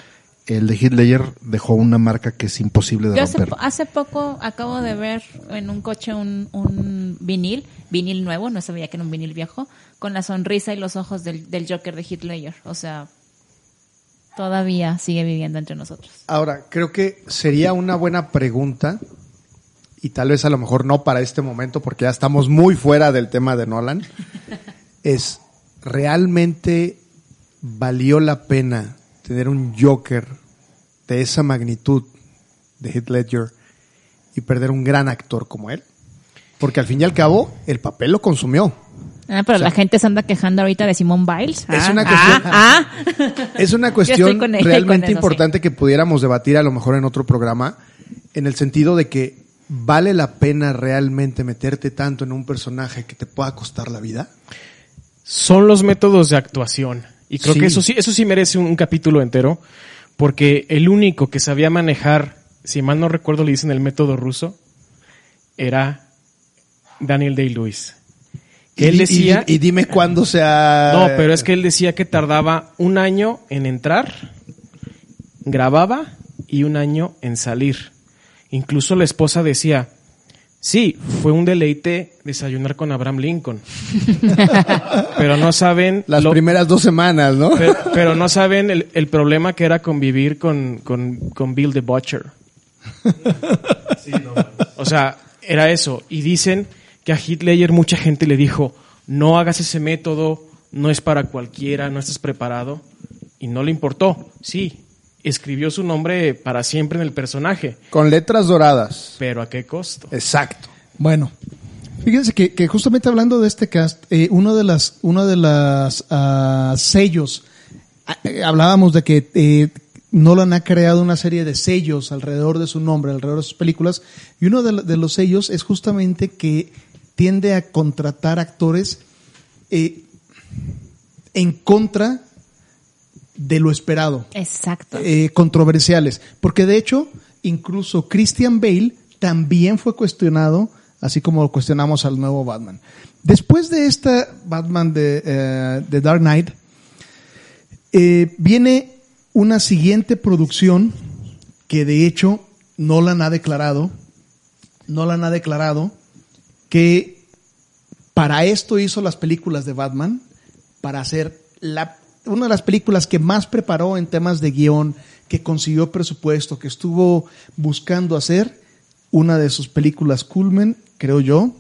el de Ledger dejó una marca que es imposible de Yo hace, romper. po- hace poco acabo de ver en un coche un, un vinil, vinil nuevo, no sabía que era un vinil viejo, con la sonrisa y los ojos del, del Joker de Ledger. O sea, todavía sigue viviendo entre nosotros. Ahora, creo que sería una buena pregunta, y tal vez a lo mejor no para este momento, porque ya estamos muy fuera del tema de Nolan, es, ¿realmente valió la pena tener un Joker de esa magnitud de Heath Ledger y perder un gran actor como él? Porque al fin y al cabo, el papel lo consumió. Ah, pero la gente se anda quejando ahorita de Simone Biles. Es Ah, una ah, cuestión- ah. Es una cuestión ella realmente eso, importante que pudiéramos debatir a lo mejor en otro programa, en el sentido de que vale la pena realmente meterte tanto en un personaje que te pueda costar la vida. son los métodos de actuación. Y creo Sí. que eso sí, eso sí merece un, un capítulo entero, porque el único que sabía manejar, si mal no recuerdo le dicen el método ruso, era Daniel Day-Lewis. Que él Y- y- decía... Y, dime cuándo sea. No, pero es que él decía que tardaba un año en entrar, grababa y un año en salir. Incluso la esposa decía, sí, fue un deleite desayunar con Abraham Lincoln. pero no saben... Las lo- primeras dos semanas, ¿no? pero, pero no saben el, el problema que era convivir con, con, con Bill the Butcher. O sea, era eso. Y dicen que a Heath Ledger mucha gente le dijo, no hagas ese método, no es para cualquiera, no estás preparado. Y no le importó. Sí, escribió su nombre para siempre en el personaje. Con letras doradas. Pero ¿a qué costo? Exacto. Bueno, fíjense que, que justamente hablando de este cast, eh, uno de las, uno de las ah, sellos, ah, eh, hablábamos de que eh, Nolan ha creado una serie de sellos alrededor de su nombre, alrededor de sus películas, y uno de los sellos es justamente que tiende a contratar actores eh, en contra de lo esperado Exacto. eh, controversiales. Porque de hecho, incluso Christian Bale también fue cuestionado, así como lo cuestionamos al nuevo Batman. Después de esta Batman de, eh, de Dark Knight, viene una siguiente producción que de hecho Nolan ha declarado, Nolan ha declarado que para esto hizo las películas de Batman, para hacer la, una de las películas que más preparó en temas de guion, que consiguió presupuesto, que estuvo buscando hacer, una de sus películas culmen, creo yo,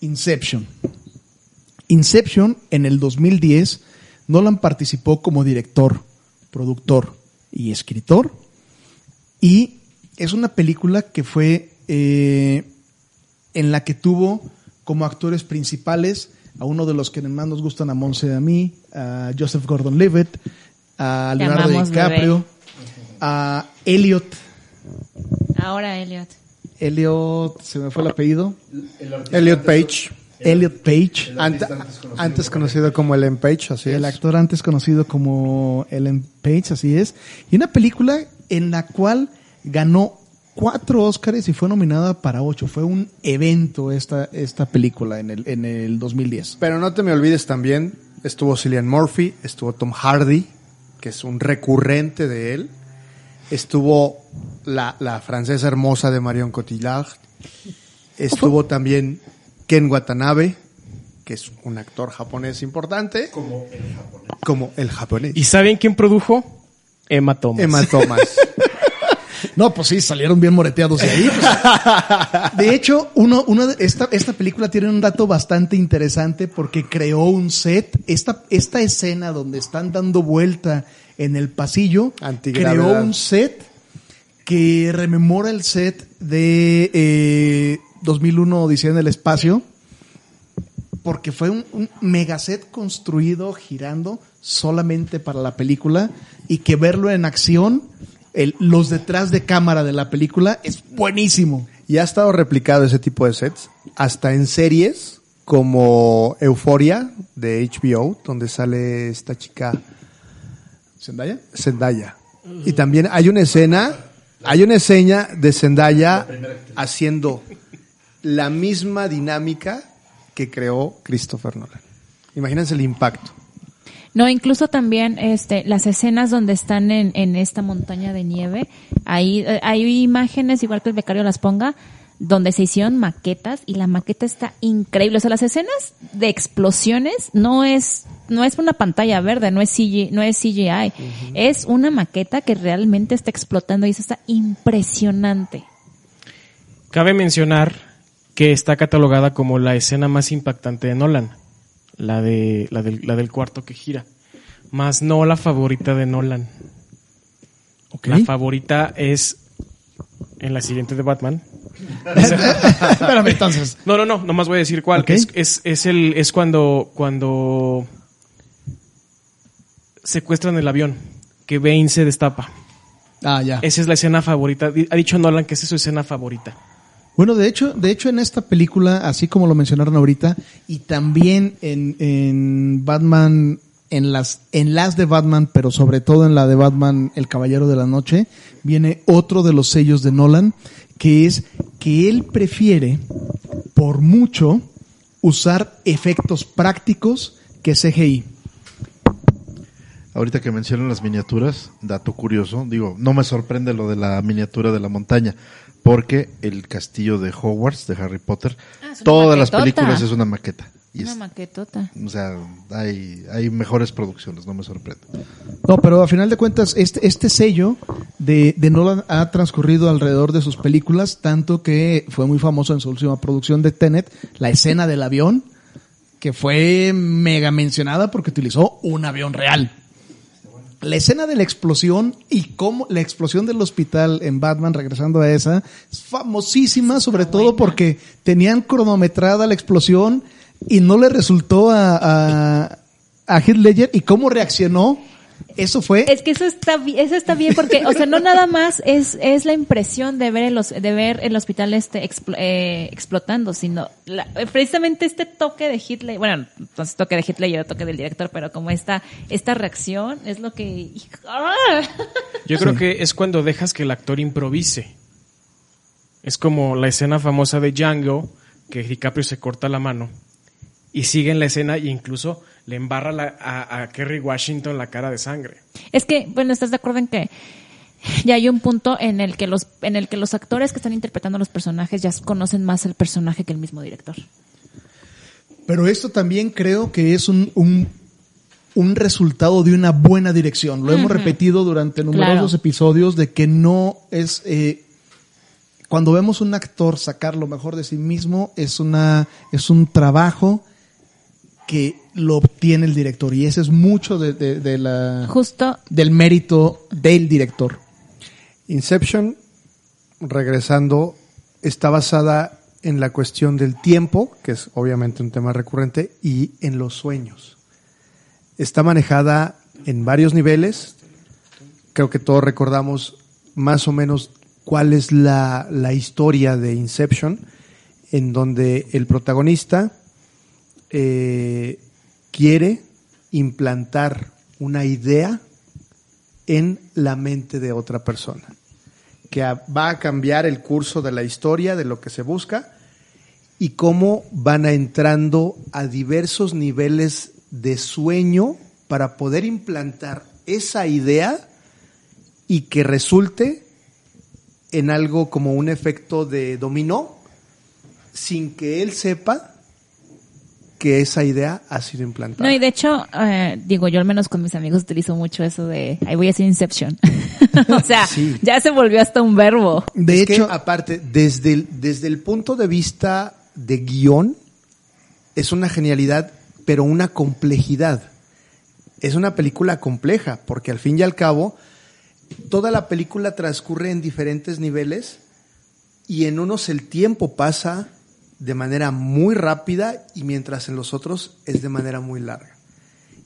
Inception. Inception, en el 2010, Nolan participó como director, productor y escritor, y es una película que fue eh, en la que tuvo como actores principales a uno de los que más nos gustan a Monse y a mí, a Joseph Gordon-Levitt, a Leonardo DiCaprio, bebé. a Elliot, Ahora, Elliot. Elliot, se me fue el apellido, Elliot Page. Elliot Page, Ant- antes conocido como Ellen Page, así el es. actor antes conocido como Ellen Page, así es, y una película en la cual ganó cuatro Óscares y fue nominada para ocho. Fue un evento esta, esta película en el, en el 2010. Pero no te me olvides también, estuvo Cillian Murphy, estuvo Tom Hardy, que es un recurrente de él. Estuvo la, la francesa hermosa de Marion Cotillard. Estuvo también Ken Watanabe, que es un actor japonés importante. Como el japonés. Como el japonés. ¿Y saben quién produjo? Emma Thomas. Emma Thomas. No, pues sí, salieron bien moreteados de ahí. pues. De hecho, uno, uno de- esta, esta película tiene un dato bastante interesante porque creó un set. Esta, esta escena donde están dando vuelta en el pasillo, creó un set que rememora el set de eh, 2001 Odisea en el espacio porque fue un, un megaset construido girando solamente para la película y que verlo en acción, el- los detrás de cámara de la película es buenísimo. Y ha estado replicado ese tipo de sets hasta en series como Euforia de HBO, donde sale esta chica ¿Zendaya? Zendaya. Y también hay una escena, hay una escena de Zendaya haciendo la misma dinámica que creó Christopher Nolan. Imagínense el impacto. No, incluso también este, las escenas donde están en, en esta montaña de nieve, ahí eh, hay imágenes, igual que el becario las ponga, donde se hicieron maquetas y la maqueta está increíble. O sea, las escenas de explosiones no es, no es una pantalla verde, no es CGI, no es CGI. Es una maqueta que realmente está explotando y eso está impresionante. Cabe mencionar que está catalogada como la escena más impactante de Nolan, la de la del, la del cuarto que gira, más no la favorita de Nolan. La favorita es en la siguiente de Batman. Espérame, entonces. No, no, no, nomás voy a decir cuál. Es, es, es el, es cuando, cuando secuestran el avión, que Bane se destapa. Ah, ya. Esa es la escena favorita. Ha dicho Nolan que esa es su escena favorita. Bueno, de hecho, de hecho en esta película, así como lo mencionaron ahorita, y también en, en Batman, en las, en las de Batman, pero sobre todo en la de Batman, El Caballero de la Noche, viene otro de los sellos de Nolan, que es que él prefiere, por mucho, usar efectos prácticos que CGI. Ahorita que mencionan las miniaturas, dato curioso, digo, no me sorprende lo de la miniatura de la montaña, porque el castillo de Hogwarts, de Harry Potter, Ah, todas las películas es una maqueta. Y Una es- maquetota. o sea, hay, hay mejores producciones, no me sorprende. No, pero a final de cuentas, este, este sello de, de Nolan ha transcurrido alrededor de sus películas, tanto que fue muy famoso en su última producción de Tenet, la escena del avión. que fue mega mencionada porque utilizó un avión real. La escena de la explosión y cómo la explosión del hospital en Batman, regresando a esa, es famosísima, sobre todo porque tenían cronometrada la explosión y no le resultó a, a, a Heath Ledger y cómo reaccionó. Eso fue. Es que eso está, eso está bien porque, o sea, no nada más es, es la impresión de ver el, de ver el hospital este expl- eh, explotando, sino la- precisamente este toque de Hitler, bueno, entonces toque de Hitler y el toque del director, pero como esta, esta reacción es lo que, ¡Ah! Yo creo que es cuando dejas que el actor improvise. Es como la escena famosa de Django, que DiCaprio se corta la mano y sigue en la escena e incluso le embarra la- a, a Kerry Washington la cara de sangre. Es que, bueno, ¿estás de acuerdo en que ya hay un punto en el que los, en el que los actores que están interpretando a los personajes ya conocen más el personaje que el mismo director? Pero esto también creo que es un, un, un resultado de una buena dirección. Lo hemos repetido durante numerosos Claro. episodios de que no es... eh, cuando vemos un actor sacar lo mejor de sí mismo, es, una, es un trabajo que lo obtiene el director. Y ese es mucho de, de- de la, Justo, del mérito del director. Inception, regresando, está basada en la cuestión del tiempo, que es obviamente un tema recurrente, y en los sueños. Está manejada en varios niveles. Creo que todos recordamos más o menos cuál es la, la historia de Inception, en donde el protagonista eh, quiere implantar una idea en la mente de otra persona, que va a cambiar el curso de la historia, de lo que se busca, y cómo van entrando a diversos niveles de sueño para poder implantar esa idea y que resulte en algo como un efecto de dominó, sin que él sepa que esa idea ha sido implantada. No, y de hecho, eh, digo, yo al menos con mis amigos utilizo mucho eso de, ahí voy a hacer Inception. o sea, Sí. ya se volvió hasta un verbo. De Es que, hecho, aparte, desde el, desde el punto de vista de guion, es una genialidad, pero una complejidad. Es una película compleja, porque al fin y al cabo, toda la película transcurre en diferentes niveles y en unos el tiempo pasa de manera muy rápida y mientras en los otros es de manera muy larga.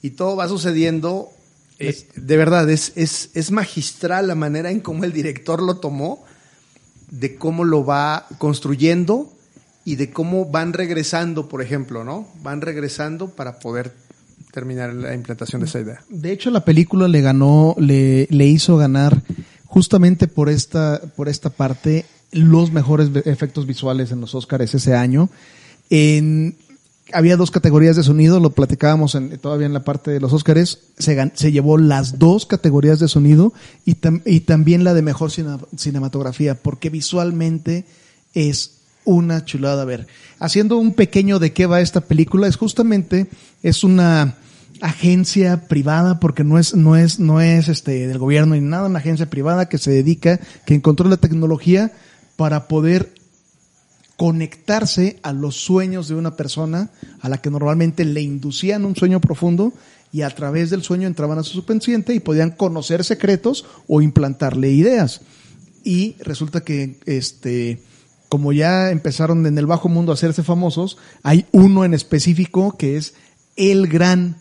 Y todo va sucediendo, eh, de verdad, es, es, es magistral la manera en cómo el director lo tomó, de cómo lo va construyendo y de cómo van regresando, por ejemplo, ¿no? Van regresando para poder terminar la implantación de esa idea. De hecho, la película le ganó, le, le hizo ganar justamente por esta, por esta parte los mejores efectos visuales en los Oscars ese año. Había dos categorías de sonido, lo platicábamos en- todavía en la parte de los Oscars. Se, se llevó las dos categorías de sonido y, tam- y también la de mejor cine- cinematografía, porque visualmente es una chulada a ver. Haciendo un pequeño de qué va esta película, es justamente, es una agencia privada, porque no es, no es, no es este del gobierno ni nada, una agencia privada que se dedica, que encontró la tecnología para poder conectarse a los sueños de una persona a la que normalmente le inducían un sueño profundo y a través del sueño entraban a su subconsciente y podían conocer secretos o implantarle ideas. Y resulta que este como ya empezaron en el bajo mundo a hacerse famosos, hay uno en específico que es el gran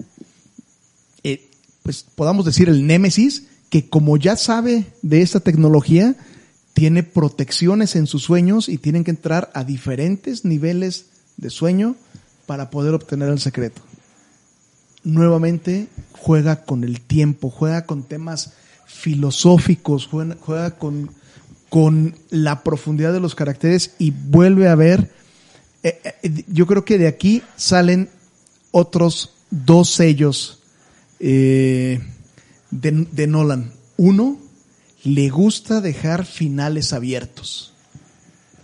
eh, pues podamos decir el némesis, que como ya sabe de esta tecnología, tiene protecciones en sus sueños y tienen que entrar a diferentes niveles de sueño para poder obtener el secreto. Nuevamente juega con el tiempo, juega con temas filosóficos, juega, con, con la profundidad de los caracteres y vuelve a ver, eh, eh, yo creo que de aquí salen otros dos sellos eh, de Nolan. Uno, le gusta dejar finales abiertos.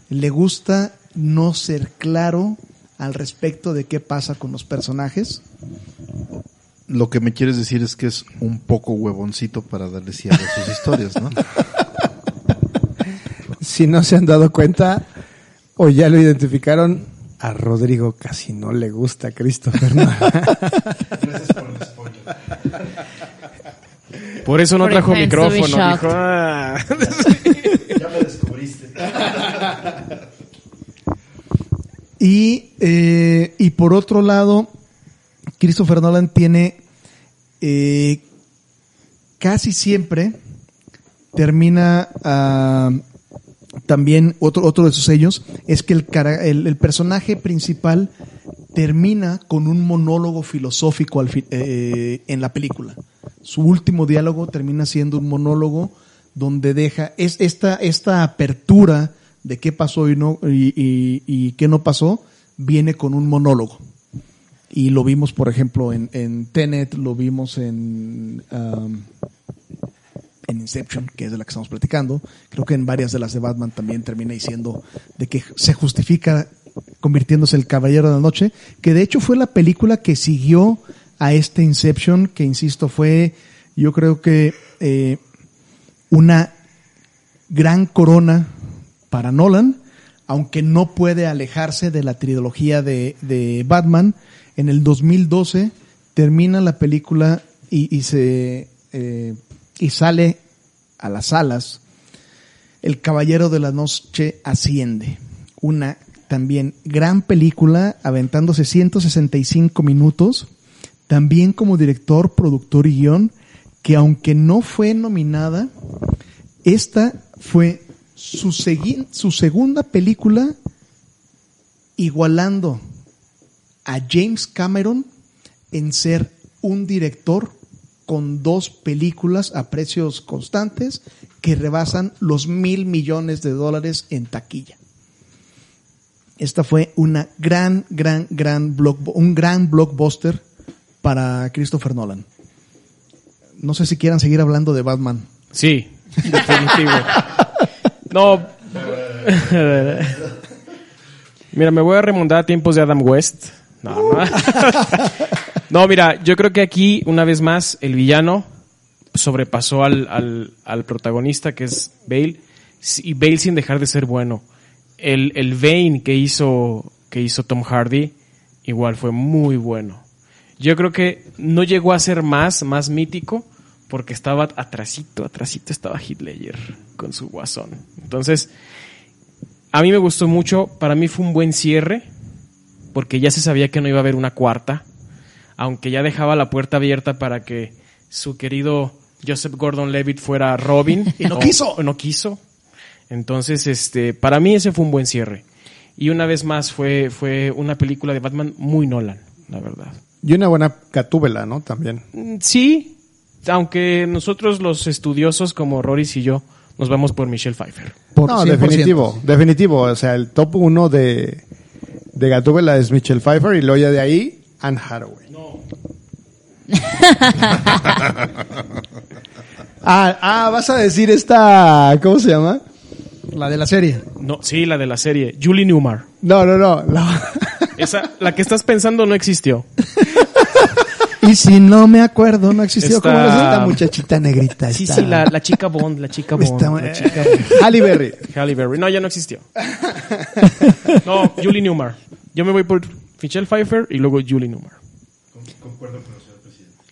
Le gusta no ser claro al respecto de qué pasa con los personajes. Lo que me quieres decir es que es un poco huevoncito para darle cierre a sus historias, ¿no? Si no se han dado cuenta o ya lo identificaron, A Rodrigo casi no le gusta Christopher Nolan. Por eso no trajo micrófono. Dijo, "Ah". Ya me descubriste. Y, eh, y por otro lado, Christopher Nolan tiene eh, casi siempre termina ah, también otro, otro de sus sellos es que el, cara- el, personaje principal termina con un monólogo filosófico al fi- eh, en la película. Su último diálogo termina siendo un monólogo donde deja es esta, esta apertura de qué pasó y no y, y- y qué no pasó viene con un monólogo y lo vimos por ejemplo en, en Tenet lo vimos en um, en Inception que es de la que estamos platicando creo que en varias de las de Batman también termina diciendo de que se justifica convirtiéndose el caballero de la noche que de hecho fue la película que siguió a este Inception que insisto fue yo creo que eh, una gran corona para Nolan, aunque no puede alejarse de la trilogía de, Batman. En el 2012 termina la película y, y se eh, y sale a las salas. El Caballero de la Noche asciende, una también gran película, aventándose 165 minutos, también como director, productor y guion, que aunque no fue nominada, esta fue su, su segunda película igualando a James Cameron en ser un director con dos películas a precios constantes que rebasan los mil millones de dólares en taquilla. Esta fue una gran, gran, gran block, un gran blockbuster para Christopher Nolan. No sé si quieran seguir hablando de Batman. Sí, definitivo. No. Mira, me voy a remontar a tiempos de Adam West. No, no. No, mira, yo creo que aquí, una vez más, el villano sobrepasó al, al, protagonista, que es Bale, y Bale sin dejar de ser bueno. El, el que hizo, que hizo Tom Hardy, igual fue muy bueno. Yo creo que no llegó a ser más, más mítico, porque estaba atrasito, atrasito estaba Ledger con su guasón. Entonces, a mí me gustó mucho, para mí fue un buen cierre, porque ya se sabía que no iba a haber una cuarta, aunque ya dejaba la puerta abierta para que su querido Joseph Gordon-Levitt fuera Robin. Y no O- quiso. o no quiso. Entonces, este, para mí ese fue un buen cierre. Y una vez más fue, fue una película de Batman muy Nolan, la verdad. Y una buena catúbela, ¿no? También. Mm, Sí, aunque nosotros los estudiosos como Roris y yo nos vamos por Michelle Pfeiffer. Por no, 100%. definitivo, definitivo. O sea, el top uno de, de Gatúbela es Michelle Pfeiffer y luego ya de ahí, Anne Hathaway. ah, ah, vas a decir esta, ¿cómo se llama? La de la serie. No, sí, la de la serie, Julie Newmar. No, no, no. la- Esa, la que estás pensando no existió. Y si no me acuerdo, no existió Está- como esta muchachita negrita. Sí, esta- sí, la, la chica Bond, la chica Bond. Está- la chica Halle Berry. Halle Berry. No, ya no existió. No, Julie Newmar. Yo me voy por Michelle Pfeiffer y luego Julie Newmar.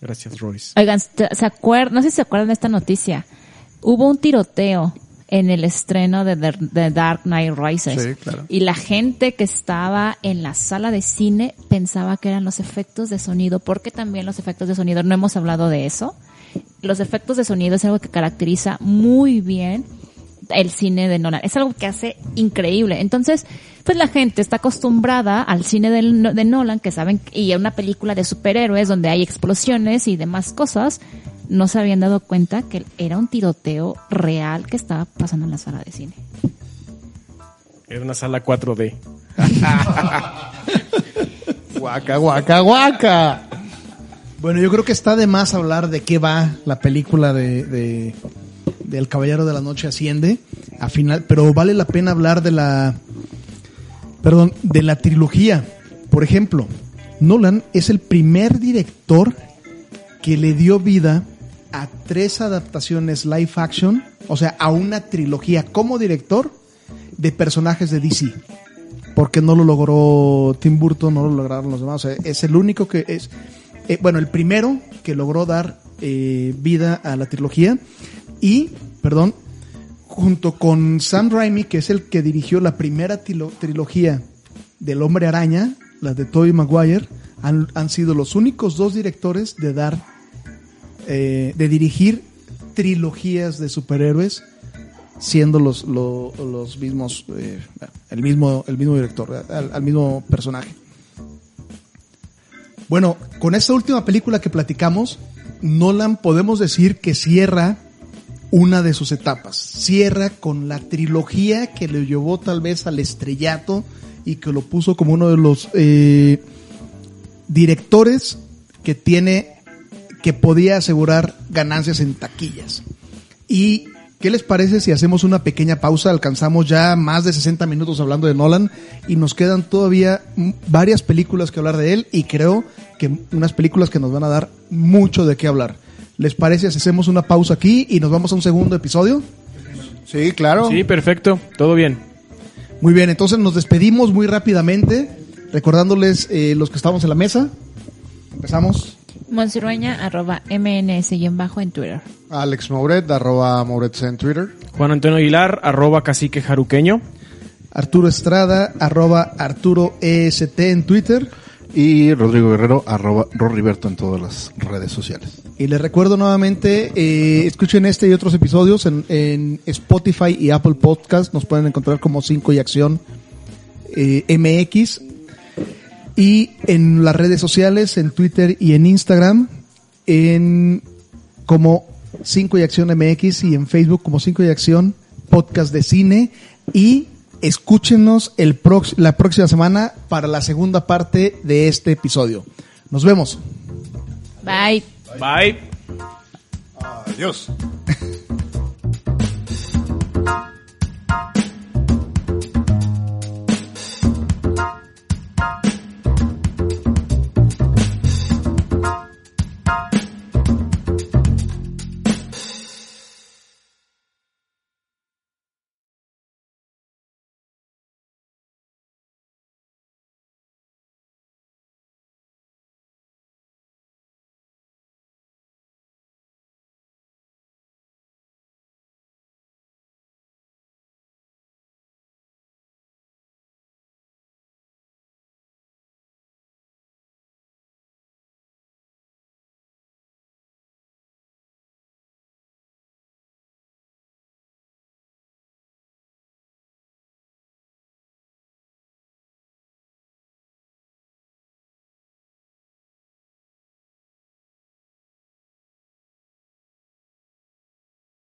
Gracias, Royce. Oigan, ¿se acuerdan? No sé si se acuerdan de esta noticia. Hubo un tiroteo en el estreno de, The- Dark Knight Rises. Sí, claro. Y la gente que estaba en la sala de cine pensaba que eran los efectos de sonido, porque también los efectos de sonido, no hemos hablado de eso. Los efectos de sonido es algo que caracteriza muy bien el cine de Nolan. Es algo que hace increíble. Entonces, pues la gente está acostumbrada al cine del- de Nolan, que saben, y a una película de superhéroes donde hay explosiones y demás cosas, no se habían dado cuenta que era un tiroteo real que estaba pasando en la sala de cine. Era una sala 4D. Guaca, guaca, guaca. Bueno, yo creo que está de más hablar de qué va la película de, de del Caballero de la Noche asciende a final, pero vale la pena hablar de la perdón, de la trilogía. Por ejemplo, Nolan es el primer director que le dio vida a tres adaptaciones live action, o sea, a una trilogía como director de personajes de DC. porque no lo logró Tim Burton, no lo lograron los demás. O sea, es el único que es, eh, bueno, el primero que logró dar eh, vida a la trilogía y, perdón, junto con Sam Raimi, que es el que dirigió la primera trilogía del Hombre Araña, las de Tobey Maguire, han, han sido los únicos dos directores de dar, eh, de dirigir trilogías de superhéroes, siendo los, lo- los mismos, eh, el mismo, el mismo director, al mismo personaje. Bueno, con esta última película que platicamos, Nolan podemos decir que cierra una de sus etapas. Cierra con la trilogía que le llevó tal vez al estrellato y que lo puso como uno de los eh, directores que tiene, que podía asegurar ganancias en taquillas. ¿Y qué les parece si hacemos una pequeña pausa? Alcanzamos ya más de 60 minutos hablando de Nolan y nos quedan todavía varias películas que hablar de él y creo que unas películas que nos van a dar mucho de qué hablar. ¿Les parece si hacemos una pausa aquí y nos vamos a un segundo episodio? Sí, claro. Sí, perfecto, todo bien. Muy bien, entonces nos despedimos muy rápidamente, recordándoles eh, los que estamos en la mesa. Empezamos. Monsirueña, arroba MNS-bajo en Twitter. Alex Mouret, arroba Mouret en Twitter. Juan Antonio Aguilar, arroba cacique jaruqueño. Arturo Estrada, arroba Arturo EST en Twitter. Y Rodrigo Guerrero, arroba Roriberto en todas las redes sociales. Y les recuerdo nuevamente, eh, escuchen este y otros episodios en, en Spotify y Apple Podcast. Nos pueden encontrar como 5 y Acción eh, MX. Y en las redes sociales, en Twitter y en Instagram, en como 5 y Acción MX y en Facebook como 5 y Acción Podcast de Cine. Y escúchenos el la próxima semana para la segunda parte de este episodio. Nos vemos. Bye. Bye. Adiós.